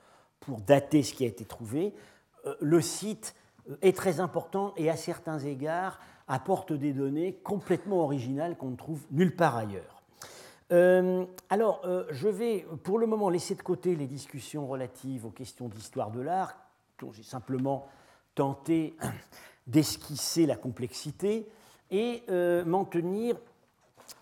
pour dater ce qui a été trouvé, euh, le site euh, est très important et à certains égards apporte des données complètement originales qu'on ne trouve nulle part ailleurs. Euh, alors, je vais pour le moment laisser de côté les discussions relatives aux questions d'histoire de l'art, dont j'ai simplement tenté d'esquisser la complexité, et m'en tenir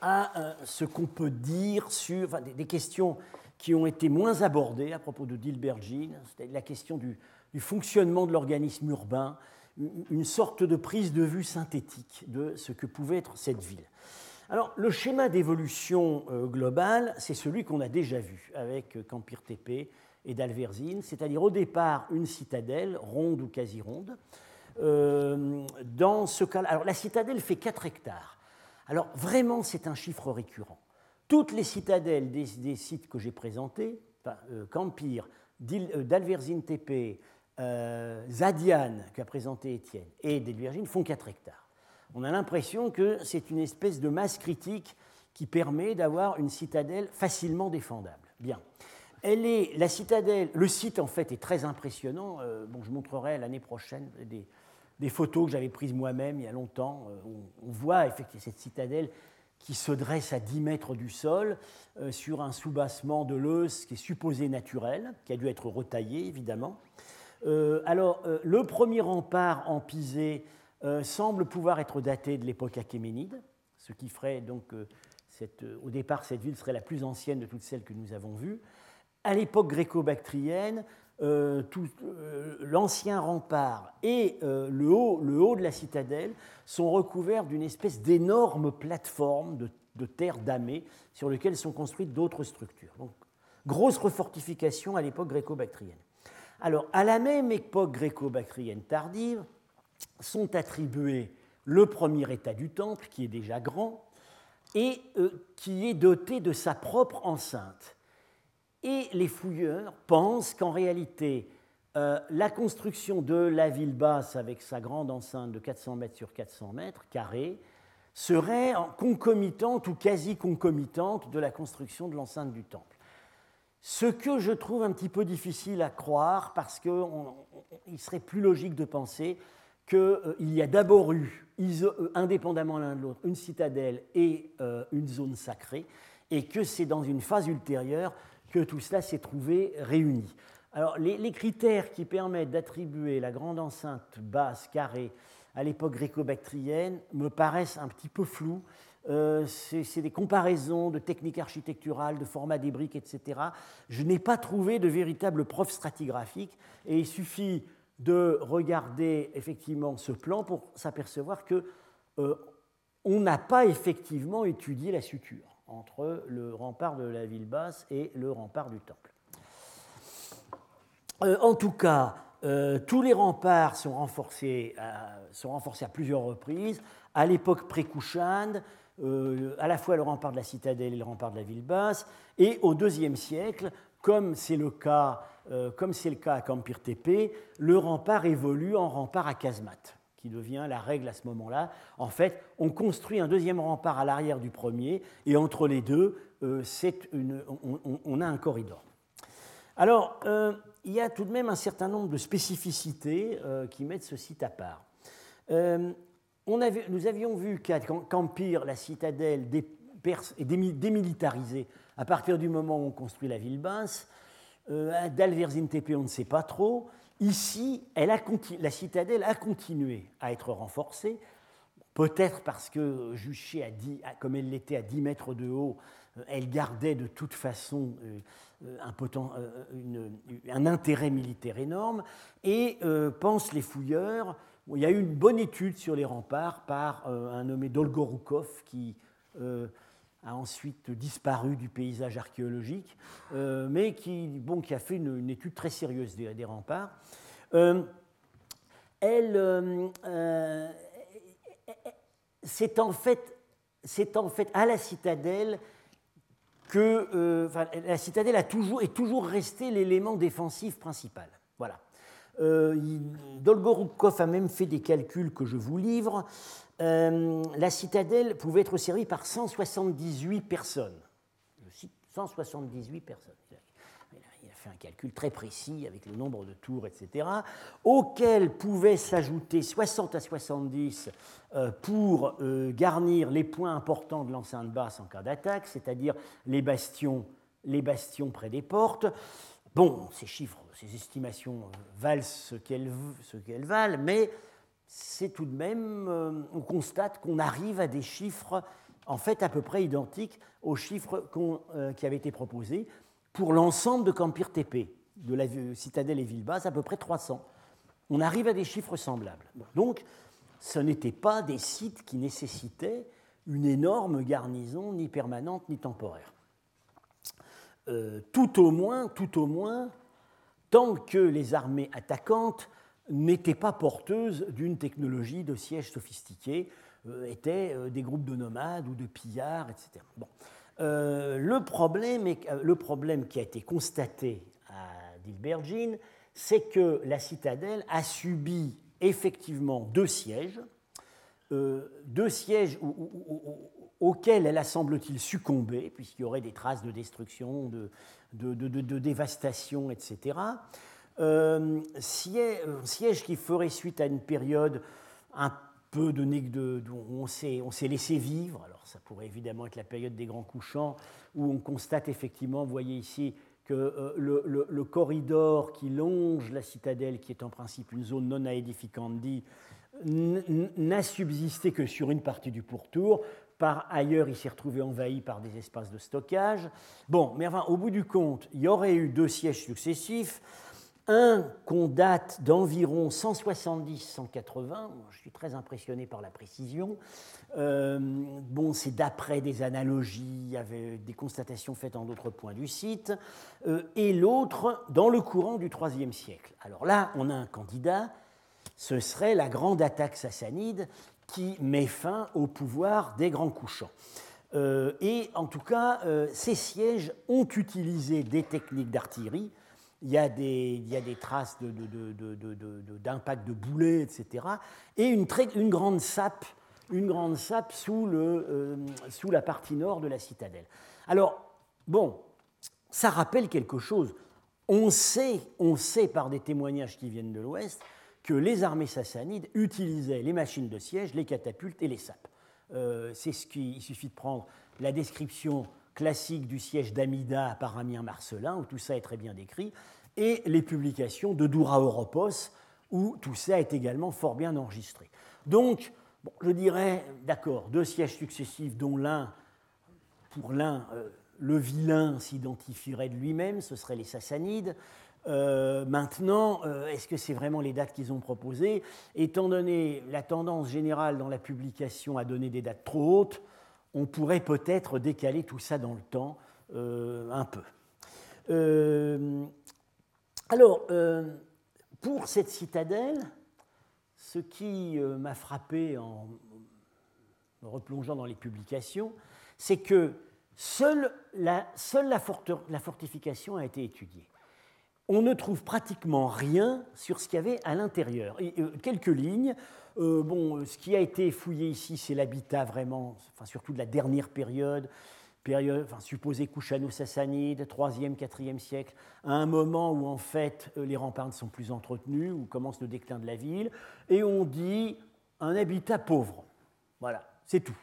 à euh, ce qu'on peut dire sur des, questions qui ont été moins abordées à propos de Dilbergine, c'est la question du, fonctionnement de l'organisme urbain, une sorte de prise de vue synthétique de ce que pouvait être cette ville. Alors, le schéma d'évolution euh, globale, c'est celui qu'on a déjà vu avec euh, Campir Tepe et d'Alverzine, c'est-à-dire au départ une citadelle, ronde ou quasi ronde. dans ce cas alors la citadelle fait 4 hectares. Alors vraiment, c'est un chiffre récurrent. Toutes les citadelles des, sites que j'ai présentés, enfin, euh, euh, d'Alverzine TP, euh, Zadiane, qu'a présenté Étienne, et d'Elvergine, font 4 hectares. On a l'impression que c'est une espèce de masse critique qui permet d'avoir une citadelle facilement défendable. Bien. Elle est, la citadelle, le site en fait est très impressionnant. bon, je montrerai l'année prochaine des, photos que j'avais prises moi-même il y a longtemps. Euh, on, voit effectivement cette citadelle qui se dresse à 10 mètres du sol euh, sur un soubassement de l'Eus qui est supposé naturel, qui a dû être retaillé évidemment. Euh, alors, le premier rempart en pisé semble pouvoir être daté de l'époque achéménide, ce qui ferait donc cette, au départ cette ville serait la plus ancienne de toutes celles que nous avons vues. À l'époque gréco-bactrienne, euh, euh, l'ancien rempart et euh, le, haut, le, haut, de la citadelle sont recouverts d'une espèce d'énorme plateforme de, terre damée sur laquelle sont construites d'autres structures. Donc, grosse refortification à l'époque gréco-bactrienne. Alors, à la même époque gréco-bactrienne tardive, sont attribués le premier état du temple, qui est déjà grand, et qui est doté de sa propre enceinte et les fouilleurs pensent qu'en réalité, euh, la construction de la ville basse avec sa grande enceinte de 400 mètres sur 400 mètres carrés serait concomitante ou quasi concomitante de la construction de l'enceinte du temple. Ce que je trouve un petit peu difficile à croire parce qu'il serait plus logique de penser qu'il euh, y a d'abord eu, euh, indépendamment l'un de l'autre, une citadelle et une zone sacrée, et que c'est dans une phase ultérieure que tout cela s'est trouvé réuni. Alors, les, critères qui permettent d'attribuer la grande enceinte basse carrée à l'époque gréco-bactrienne me paraissent un petit peu flous. Euh, c'est des comparaisons de techniques architecturales, de format des briques, etc. Je n'ai pas trouvé de véritable preuve stratigraphique et il suffit de regarder effectivement ce plan pour s'apercevoir que euh, on n'a pas effectivement étudié la suture entre le rempart de la ville basse et le rempart du temple. Euh, en tout cas, euh, tous les remparts sont renforcés, à, sont renforcés à plusieurs reprises. À l'époque pré euh, à la fois le rempart de la citadelle et le rempart de la ville basse, et au IIe siècle, comme c'est le cas, comme c'est le cas à le rempart évolue en rempart à casemate qui devient la règle à ce moment-là. En fait, on construit un deuxième rempart à l'arrière du premier, et entre les deux, euh, on, a un corridor. Alors, euh, il y a tout de même un certain nombre de spécificités euh, qui mettent ce site à part. Nous avions vu qu'Empire, la citadelle des Perses, est démilitarisée à partir du moment où on construit la ville basse. Euh, D'Alverzin Tepe, on ne sait pas trop. Ici, elle a la citadelle a continué à être renforcée, peut-être parce que juchée, à 10, comme elle l'était à 10 mètres de haut, euh, elle gardait de toute façon euh, une, un, intérêt militaire énorme. Et pensent les fouilleurs, il y a eu une bonne étude sur les remparts par un nommé Dolgorukov qui a ensuite disparu du paysage archéologique, euh, mais qui, bon, qui a fait une, étude très sérieuse des, remparts. Euh, elle, euh, c'est en fait, c'est en fait à la citadelle que la citadelle a toujours, est toujours resté l'élément défensif principal. Voilà. Dolgorukov a même fait des calculs que je vous livre. Euh, la citadelle pouvait être servie par 178 personnes. 178 personnes. Il a fait un calcul très précis avec le nombre de tours, etc., auxquels pouvaient s'ajouter 60 à 70 euh, pour euh, garnir les points importants de l'enceinte basse en cas d'attaque, c'est-à-dire les bastions, les bastions près des portes. Bon, ces chiffres, ces estimations valent ce qu'elles valent, mais c'est tout de même, euh, on constate qu'on arrive à des chiffres en fait à peu près identiques aux chiffres euh, qui avaient été proposés pour l'ensemble de Campir TP, de la citadelle et ville basse, à peu près 300. On arrive à des chiffres semblables. Donc, ce n'étaient pas des sites qui nécessitaient une énorme garnison, ni permanente, ni temporaire. Euh, tout au moins, tout au moins, tant que les armées attaquantes n'étaient pas porteuses d'une technologie de siège sophistiquée, euh, étaient euh, des groupes de nomades ou de pillards, etc. Bon. Euh, le, problème le problème qui a été constaté à Dilbergin, c'est que la citadelle a subi effectivement deux sièges, deux sièges auxquels elle a semble-t-il succombé, puisqu'il y aurait des traces de destruction, de, de, de dévastation, etc. Euh, siège, qui ferait suite à une période un peu de, de, on s'est laissé vivre. Alors ça pourrait évidemment être la période des grands couchants, où on constate effectivement, vous voyez ici, que euh, le, le, corridor qui longe la citadelle, qui est en principe une zone non aedificandi, n'a subsisté que sur une partie du pourtour. Par ailleurs, il s'est retrouvé envahi par des espaces de stockage. Bon, mais enfin, au bout du compte, il y aurait eu deux sièges successifs un qu'on date d'environ 170-180, je suis très impressionné par la précision. Euh, bon, c'est d'après des analogies, avec des constatations faites en d'autres points du site, euh, et l'autre dans le courant du IIIe siècle. Alors là, on a un candidat, ce serait la grande attaque sassanide qui met fin au pouvoir des grands couchants. Euh, et en tout cas, ces sièges ont utilisé des techniques d'artillerie il y a des, traces d'impact de, boulets, etc. Et une, grande sape, une grande sape euh, sous la partie nord de la citadelle. Alors, bon, ça rappelle quelque chose. On sait, on sait par des témoignages qui viennent de l'Ouest que les armées sassanides utilisaient les machines de siège, les catapultes et les sapes. Euh, c'est ce qui, il suffit de prendre la description classique du siège d'Amida par Amir Marcelin, où tout ça est très bien décrit, et les publications de Doura Oropos, où tout ça est également fort bien enregistré. Donc, je dirais, d'accord, deux sièges successifs, dont l'un, pour l'un, euh, le vilain s'identifierait de lui-même, ce seraient les Sassanides. Euh, maintenant, euh, est-ce que c'est vraiment les dates qu'ils ont proposées? Étant donné la tendance générale dans la publication à donner des dates trop hautes, on pourrait peut-être décaler tout ça dans le temps euh, un peu. Euh, alors, euh, pour cette citadelle, ce qui m'a frappé en replongeant dans les publications, c'est que seule, la, seule la, la, fortification a été étudiée. On ne trouve pratiquement rien sur ce qu'il y avait à l'intérieur. Quelques lignes, euh, bon, ce qui a été fouillé ici, c'est l'habitat vraiment, surtout de la dernière période, période supposée Kushano-Sassanide, 3e, 4e siècle, à un moment où en fait euh, les remparts ne sont plus entretenus, où commence le déclin de la ville, et on dit un habitat pauvre. Voilà, c'est tout.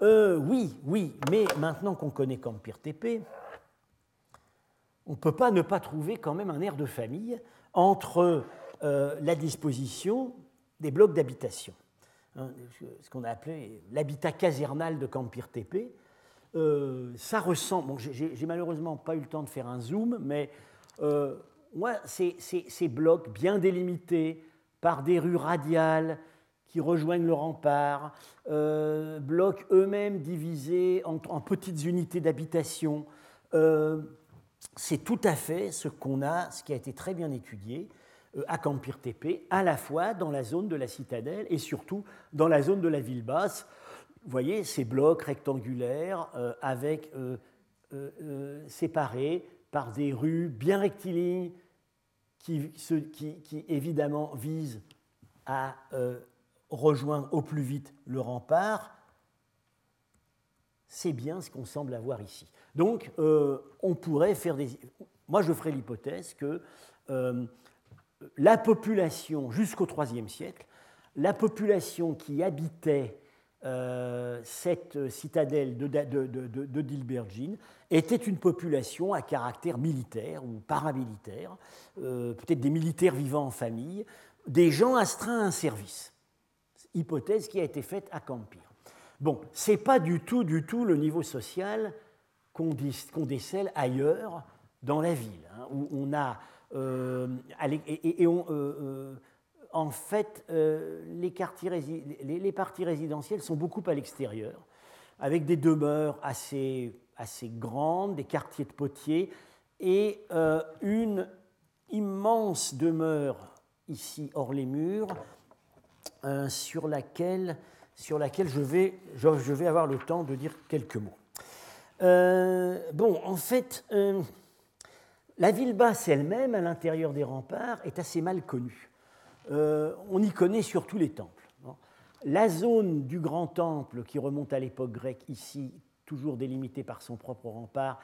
Euh, oui, oui, mais maintenant qu'on connaît Campir TP, on ne peut pas ne pas trouver quand même un air de famille entre la disposition des blocs d'habitation, hein, ce qu'on a appelé l'habitat casernal de Campir TP. ça ressemble, bon, j'ai malheureusement pas eu le temps de faire un zoom, mais moi, ces, ces, blocs bien délimités par des rues radiales qui rejoignent le rempart, euh, blocs eux-mêmes divisés en, petites unités d'habitation, euh, c'est tout à fait ce qu'on a, ce qui a été très bien étudié euh, à Campir TP, à la fois dans la zone de la citadelle et surtout dans la zone de la ville basse. Vous voyez ces blocs rectangulaires avec séparés par des rues bien rectilignes qui, qui, évidemment visent à euh, rejoindre au plus vite le rempart, c'est bien ce qu'on semble avoir ici. Donc, euh, on pourrait faire des. Moi, je ferai l'hypothèse que euh, la population, jusqu'au IIIe siècle, la population qui habitait euh, cette citadelle de, de, était une population à caractère militaire ou paramilitaire, euh, peut-être des militaires vivant en famille, des gens astreints à un service. Hypothèse qui a été faite à Campire. Bon, ce n'est pas du tout, du tout le niveau social qu'on décèle ailleurs dans la ville, hein, où on a. Euh, et, on, en fait, euh, les, quartiers, les, parties résidentielles sont beaucoup à l'extérieur, avec des demeures assez, assez grandes, des quartiers de potiers, et euh, une immense demeure ici hors les murs, euh, sur, laquelle, sur laquelle je vais, je, vais avoir le temps de dire quelques mots. bon, en fait, la ville basse elle-même, à l'intérieur des remparts, est assez mal connue. Euh, on y connaît surtout les temples. La zone du grand temple, qui remonte à l'époque grecque, ici, toujours délimitée par son propre rempart,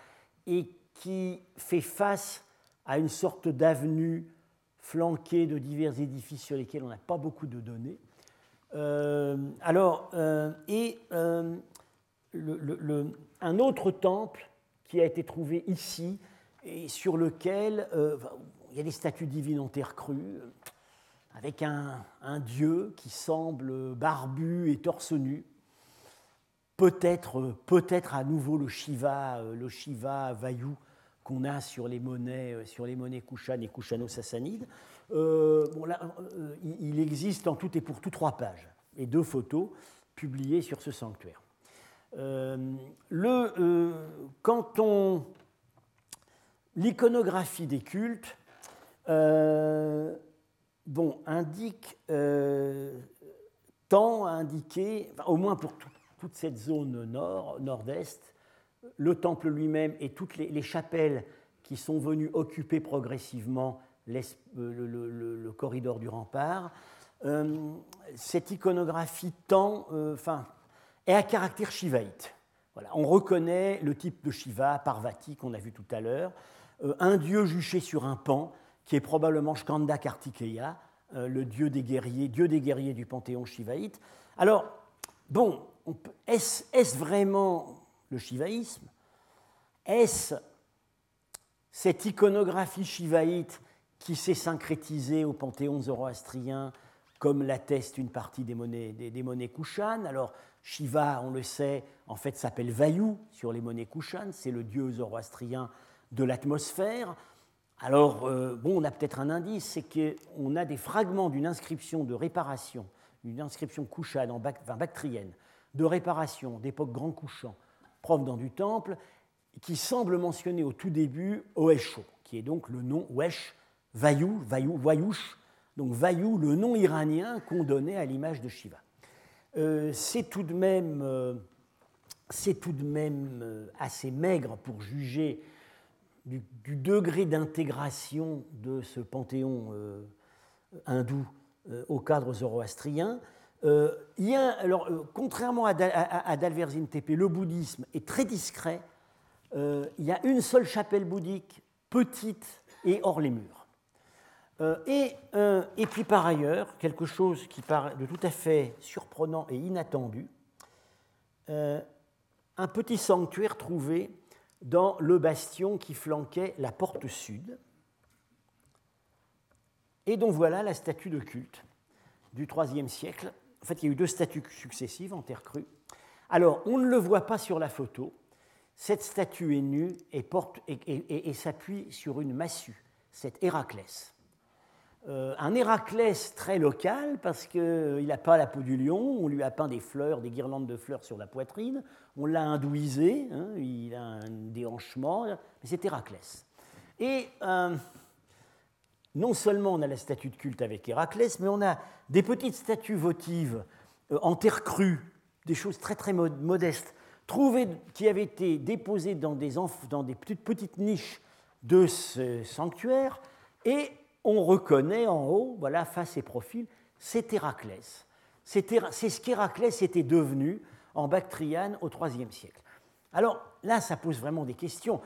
et qui fait face à une sorte d'avenue flanquée de divers édifices sur lesquels on n'a pas beaucoup de données. Euh, alors, euh, et un autre temple qui a été trouvé ici, et sur lequel il y a des statues divines en terre crue, avec un, dieu qui semble barbu et torse nu. Peut-être peut à nouveau le Shiva, euh, le Shiva Vayu qu'on a sur les monnaies, euh, sur les monnaies Kushan et Kushano-Sassanides. Euh, il existe en tout et pour tout trois pages et deux photos publiées sur ce sanctuaire. le, quand on l'iconographie des cultes bon, indique, euh, tend à indiquer, au moins pour toute cette zone nord, nord-est, le temple lui-même et toutes les, chapelles qui sont venues occuper progressivement euh, le, corridor du rempart, euh, cette iconographie tend, enfin, est à caractère shivaïte. Voilà, on reconnaît le type de Shiva, Parvati, qu'on a vu tout à l'heure, un dieu juché sur un pan, qui est probablement Skanda Kartikeya, euh, le dieu des guerriers, dieu des guerriers du panthéon shivaïte. Alors, bon, est-ce vraiment le shivaïsme Est-ce cette iconographie shivaïte qui s'est syncrétisée au panthéon zoroastrien, comme l'atteste une partie des monnaies, des, Alors, Shiva, on le sait, en fait s'appelle Vayu sur les monnaies Kushan, c'est le dieu zoroastrien de l'atmosphère. Alors, euh, bon, on a peut-être un indice, c'est qu'on a des fragments d'une inscription de réparation, une inscription couchane, enfin, bactrienne, de réparation d'époque grand couchant, provenant du temple, qui semble mentionner au tout début Oesho, qui est donc le nom Wesh, Vayu, Vayu, Vayush, donc Vayu, le nom iranien qu'on donnait à l'image de Shiva. Euh, c'est tout euh, c'est tout de même assez maigre pour juger du, degré d'intégration de ce panthéon euh, hindou euh, au cadre zoroastrien. Euh, il alors, contrairement à, à, Dalverzin Tepe, le bouddhisme est très discret. il y a une seule chapelle bouddhique, petite et hors les murs. Et, et, puis par ailleurs, quelque chose qui paraît de tout à fait surprenant et inattendu, un petit sanctuaire trouvé dans le bastion qui flanquait la porte sud, et dont voilà la statue de culte du IIIe siècle. En fait, il y a eu deux statues successives en terre crue. Alors, on ne le voit pas sur la photo. Cette statue est nue et, porte, et, s'appuie sur une massue, cet Héraclès. Euh, un Héraclès très local parce qu'il n'a pas la peau du lion, on lui a peint des fleurs, des guirlandes de fleurs sur la poitrine, on l'a hindouisé, hein, il a un déhanchement, mais c'est Héraclès. Et euh, non seulement on a la statue de culte avec Héraclès, mais on a des petites statues votives euh, en terre crue, des choses très très modestes, trouvées, qui avaient été déposées dans des, dans des petites, petites niches de ce sanctuaire, et on reconnaît en haut, voilà, face et profil, c'est Héraclès. C'est ce qu'Héraclès était devenu en Bactriane au IIIe siècle. Alors là, ça pose vraiment des questions.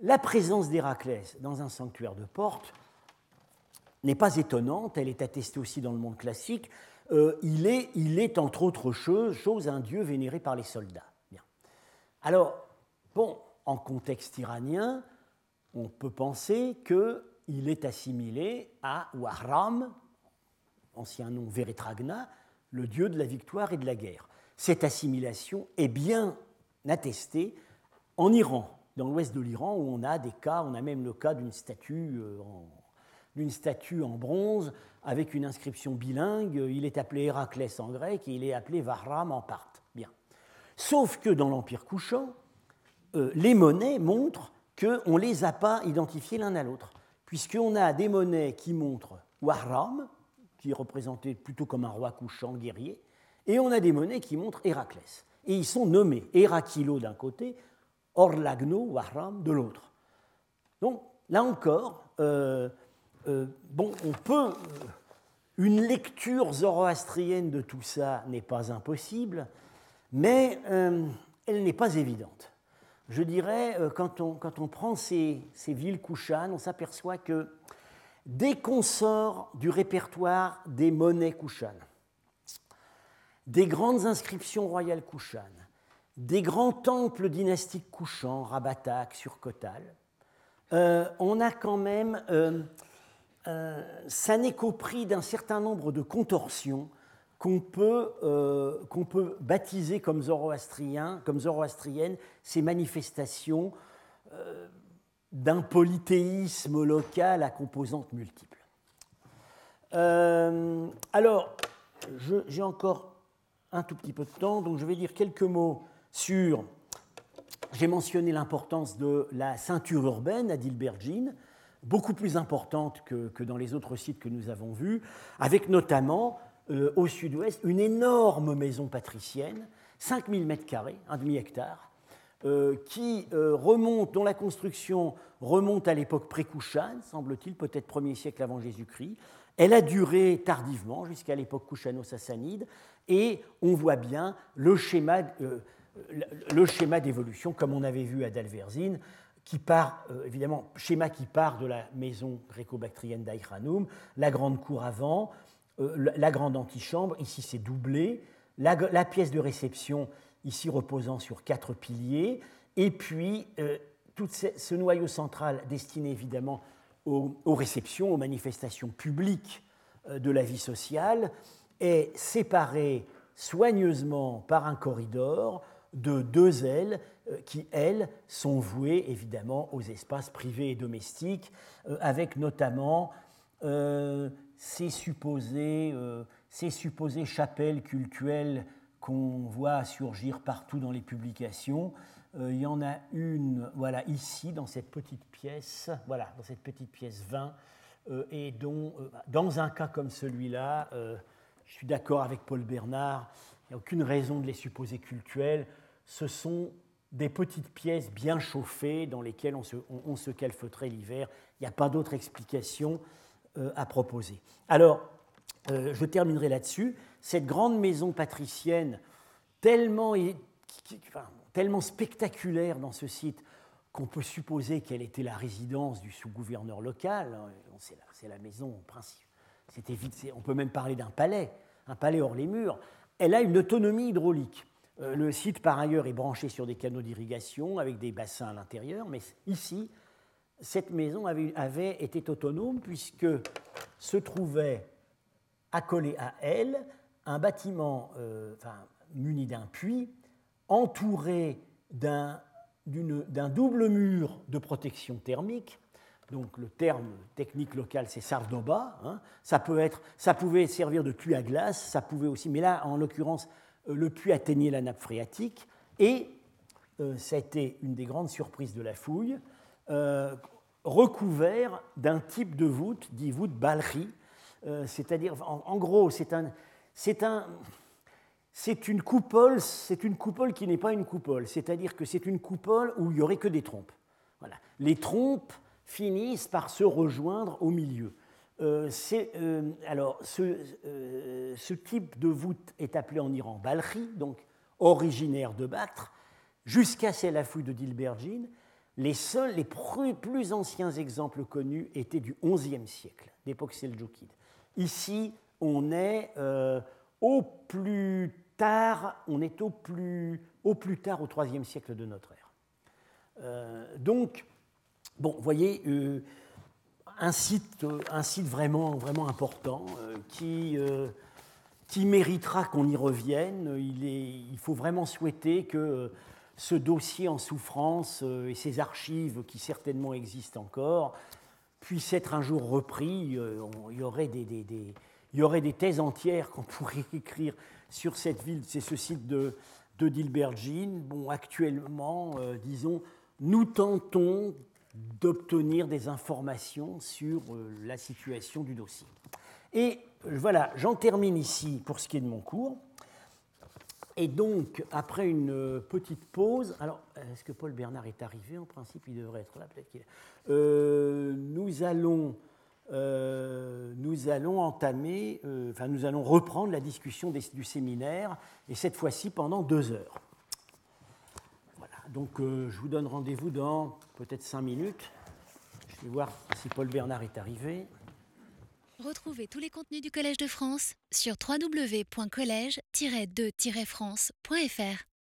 La présence d'Héraclès dans un sanctuaire de porte, n'est pas étonnante, elle est attestée aussi dans le monde classique. Euh, il, est, il, est, entre autres choses, un dieu vénéré par les soldats. Bien. Alors, bon, en contexte iranien, on peut penser qu'il est assimilé à Wahram, ancien nom Veretragna, le dieu de la victoire et de la guerre. Cette assimilation est bien attestée en Iran, dans l'ouest de l'Iran, où on a des cas, on a même le cas d'une statue euh, en, d'une statue en bronze avec une inscription bilingue. Il est appelé Héraclès en grec et il est appelé Vahram en parthe. Bien. Sauf que dans l'Empire couchant, euh, les monnaies montrent qu'on ne les a pas identifiées l'un à l'autre, puisqu'on a des monnaies qui montrent Wahram, qui est représenté plutôt comme un roi couchant guerrier, et on a des monnaies qui montrent Héraclès. Et ils sont nommés Hérakilo d'un côté, Orlagno, Wahram de l'autre. Donc, là encore, euh, euh, bon, on peut. Une lecture zoroastrienne de tout ça n'est pas impossible, mais euh, elle n'est pas évidente. Je dirais, quand on, prend ces, ces villes couchanes, on s'aperçoit que dès qu'on sort du répertoire des monnaies couchanes, des grandes inscriptions royales couchanes, des grands temples dynastiques couchants, Rabatak, Surkotal, on a quand même euh, ça n'est qu'au prix d'un certain nombre de contorsions qu'on peut, euh, peut baptiser comme zoroastrien, comme zoroastrienne ces manifestations euh, d'un polythéisme local à composantes multiples. alors, j'ai encore un tout petit peu de temps, donc je vais dire quelques mots sur. J'ai mentionné l'importance de la ceinture urbaine à Dilbergine beaucoup plus importante que, dans les autres sites que nous avons vus, avec notamment euh, au sud-ouest une énorme maison patricienne, 5000 m2, un demi-hectare, euh, qui euh, remonte, dont la construction remonte à l'époque pré-Kouchan, semble-t-il, peut-être 1er siècle avant Jésus-Christ. Elle a duré tardivement, jusqu'à l'époque kouchano-sassanide, et on voit bien le schéma, le schéma d'évolution, comme on avait vu à Dalverzine, qui part, euh, évidemment, schéma qui part de la maison gréco-bactrienne d'Aïchanoum, la grande cour avant, euh, la grande antichambre, ici c'est doublé, la, pièce de réception, ici reposant sur quatre piliers, et puis euh, tout ce, noyau central destiné évidemment aux, réceptions, aux manifestations publiques de la vie sociale, est séparé soigneusement par un corridor de deux ailes euh, qui, elles, sont vouées évidemment aux espaces privés et domestiques, euh, avec notamment euh, ces, supposées, ces supposées chapelles cultuelles qu'on voit surgir partout dans les publications. Il y en a une, voilà, ici, dans cette petite pièce, voilà, dans cette petite pièce 20, et dont, dans un cas comme celui-là, je suis d'accord avec Paul Bernard, il n'y a aucune raison de les supposer cultuelles. Ce sont des petites pièces bien chauffées dans lesquelles on se, on, calfeutrait l'hiver. Il n'y a pas d'autre explication euh, à proposer. Alors, euh, je terminerai là-dessus. Cette grande maison patricienne, tellement, tellement spectaculaire dans ce site qu'on peut supposer qu'elle était la résidence du sous-gouverneur local, c'est la, maison principale. On peut même parler d'un palais, un palais hors les murs. Elle a une autonomie hydraulique. le site, par ailleurs, est branché sur des canaux d'irrigation avec des bassins à l'intérieur, mais ici, cette maison avait, été autonome puisque se trouvait accolé à elle un bâtiment muni d'un puits entouré d'un double mur de protection thermique donc le terme technique local, c'est Sardoba. Hein. Ça, peut être, ça pouvait servir de puits à glace, ça pouvait aussi, mais là, en l'occurrence, euh, le puits atteignait la nappe phréatique. Et euh, ça a été une des grandes surprises de la fouille, euh, recouvert d'un type de voûte, dit voûte balri, c'est-à-dire, en, gros, c'est un, un, c'est une coupole, c'est une coupole qui n'est pas une coupole, c'est-à-dire que c'est une coupole où il n'y aurait que des trompes. Voilà. Les trompes finissent par se rejoindre au milieu. Euh, euh, alors, euh, ce, type de voûte est appelé en Iran balri, donc originaire de Bactre, jusqu'à la fouille de Dilbergine. Les seuls, les plus anciens exemples connus étaient du XIe siècle, d'époque seldjoukide. Ici, on est au plus tard, on est au plus, au plus tard au IIIe siècle de notre ère. donc, Bon, vous voyez, euh, un, site, un site vraiment, vraiment important euh, qui, euh, qui méritera qu'on y revienne. Il, est, il, faut vraiment souhaiter que ce dossier en souffrance et ces archives qui certainement existent encore puissent être un jour repris. il, y aurait des, des, des, il y aurait des thèses entières qu'on pourrait écrire sur cette ville, c'est ce site de, de. Bon, actuellement, disons, nous tentons d'obtenir des informations sur euh, la situation du dossier. Et euh, voilà, j'en termine ici pour ce qui est de mon cours. Et donc, après une euh, petite pause, alors, est-ce que Paul Bernard est arrivé En principe, il devrait être là, peut-être qu'il est. nous, allons, nous allons entamer, enfin, nous allons reprendre la discussion du séminaire, et cette fois-ci pendant deux heures. Donc euh, je vous donne rendez-vous dans peut-être cinq minutes. Je vais voir si Paul Bernard est arrivé. Retrouvez tous les contenus du Collège de France sur www.colège-2-france.fr.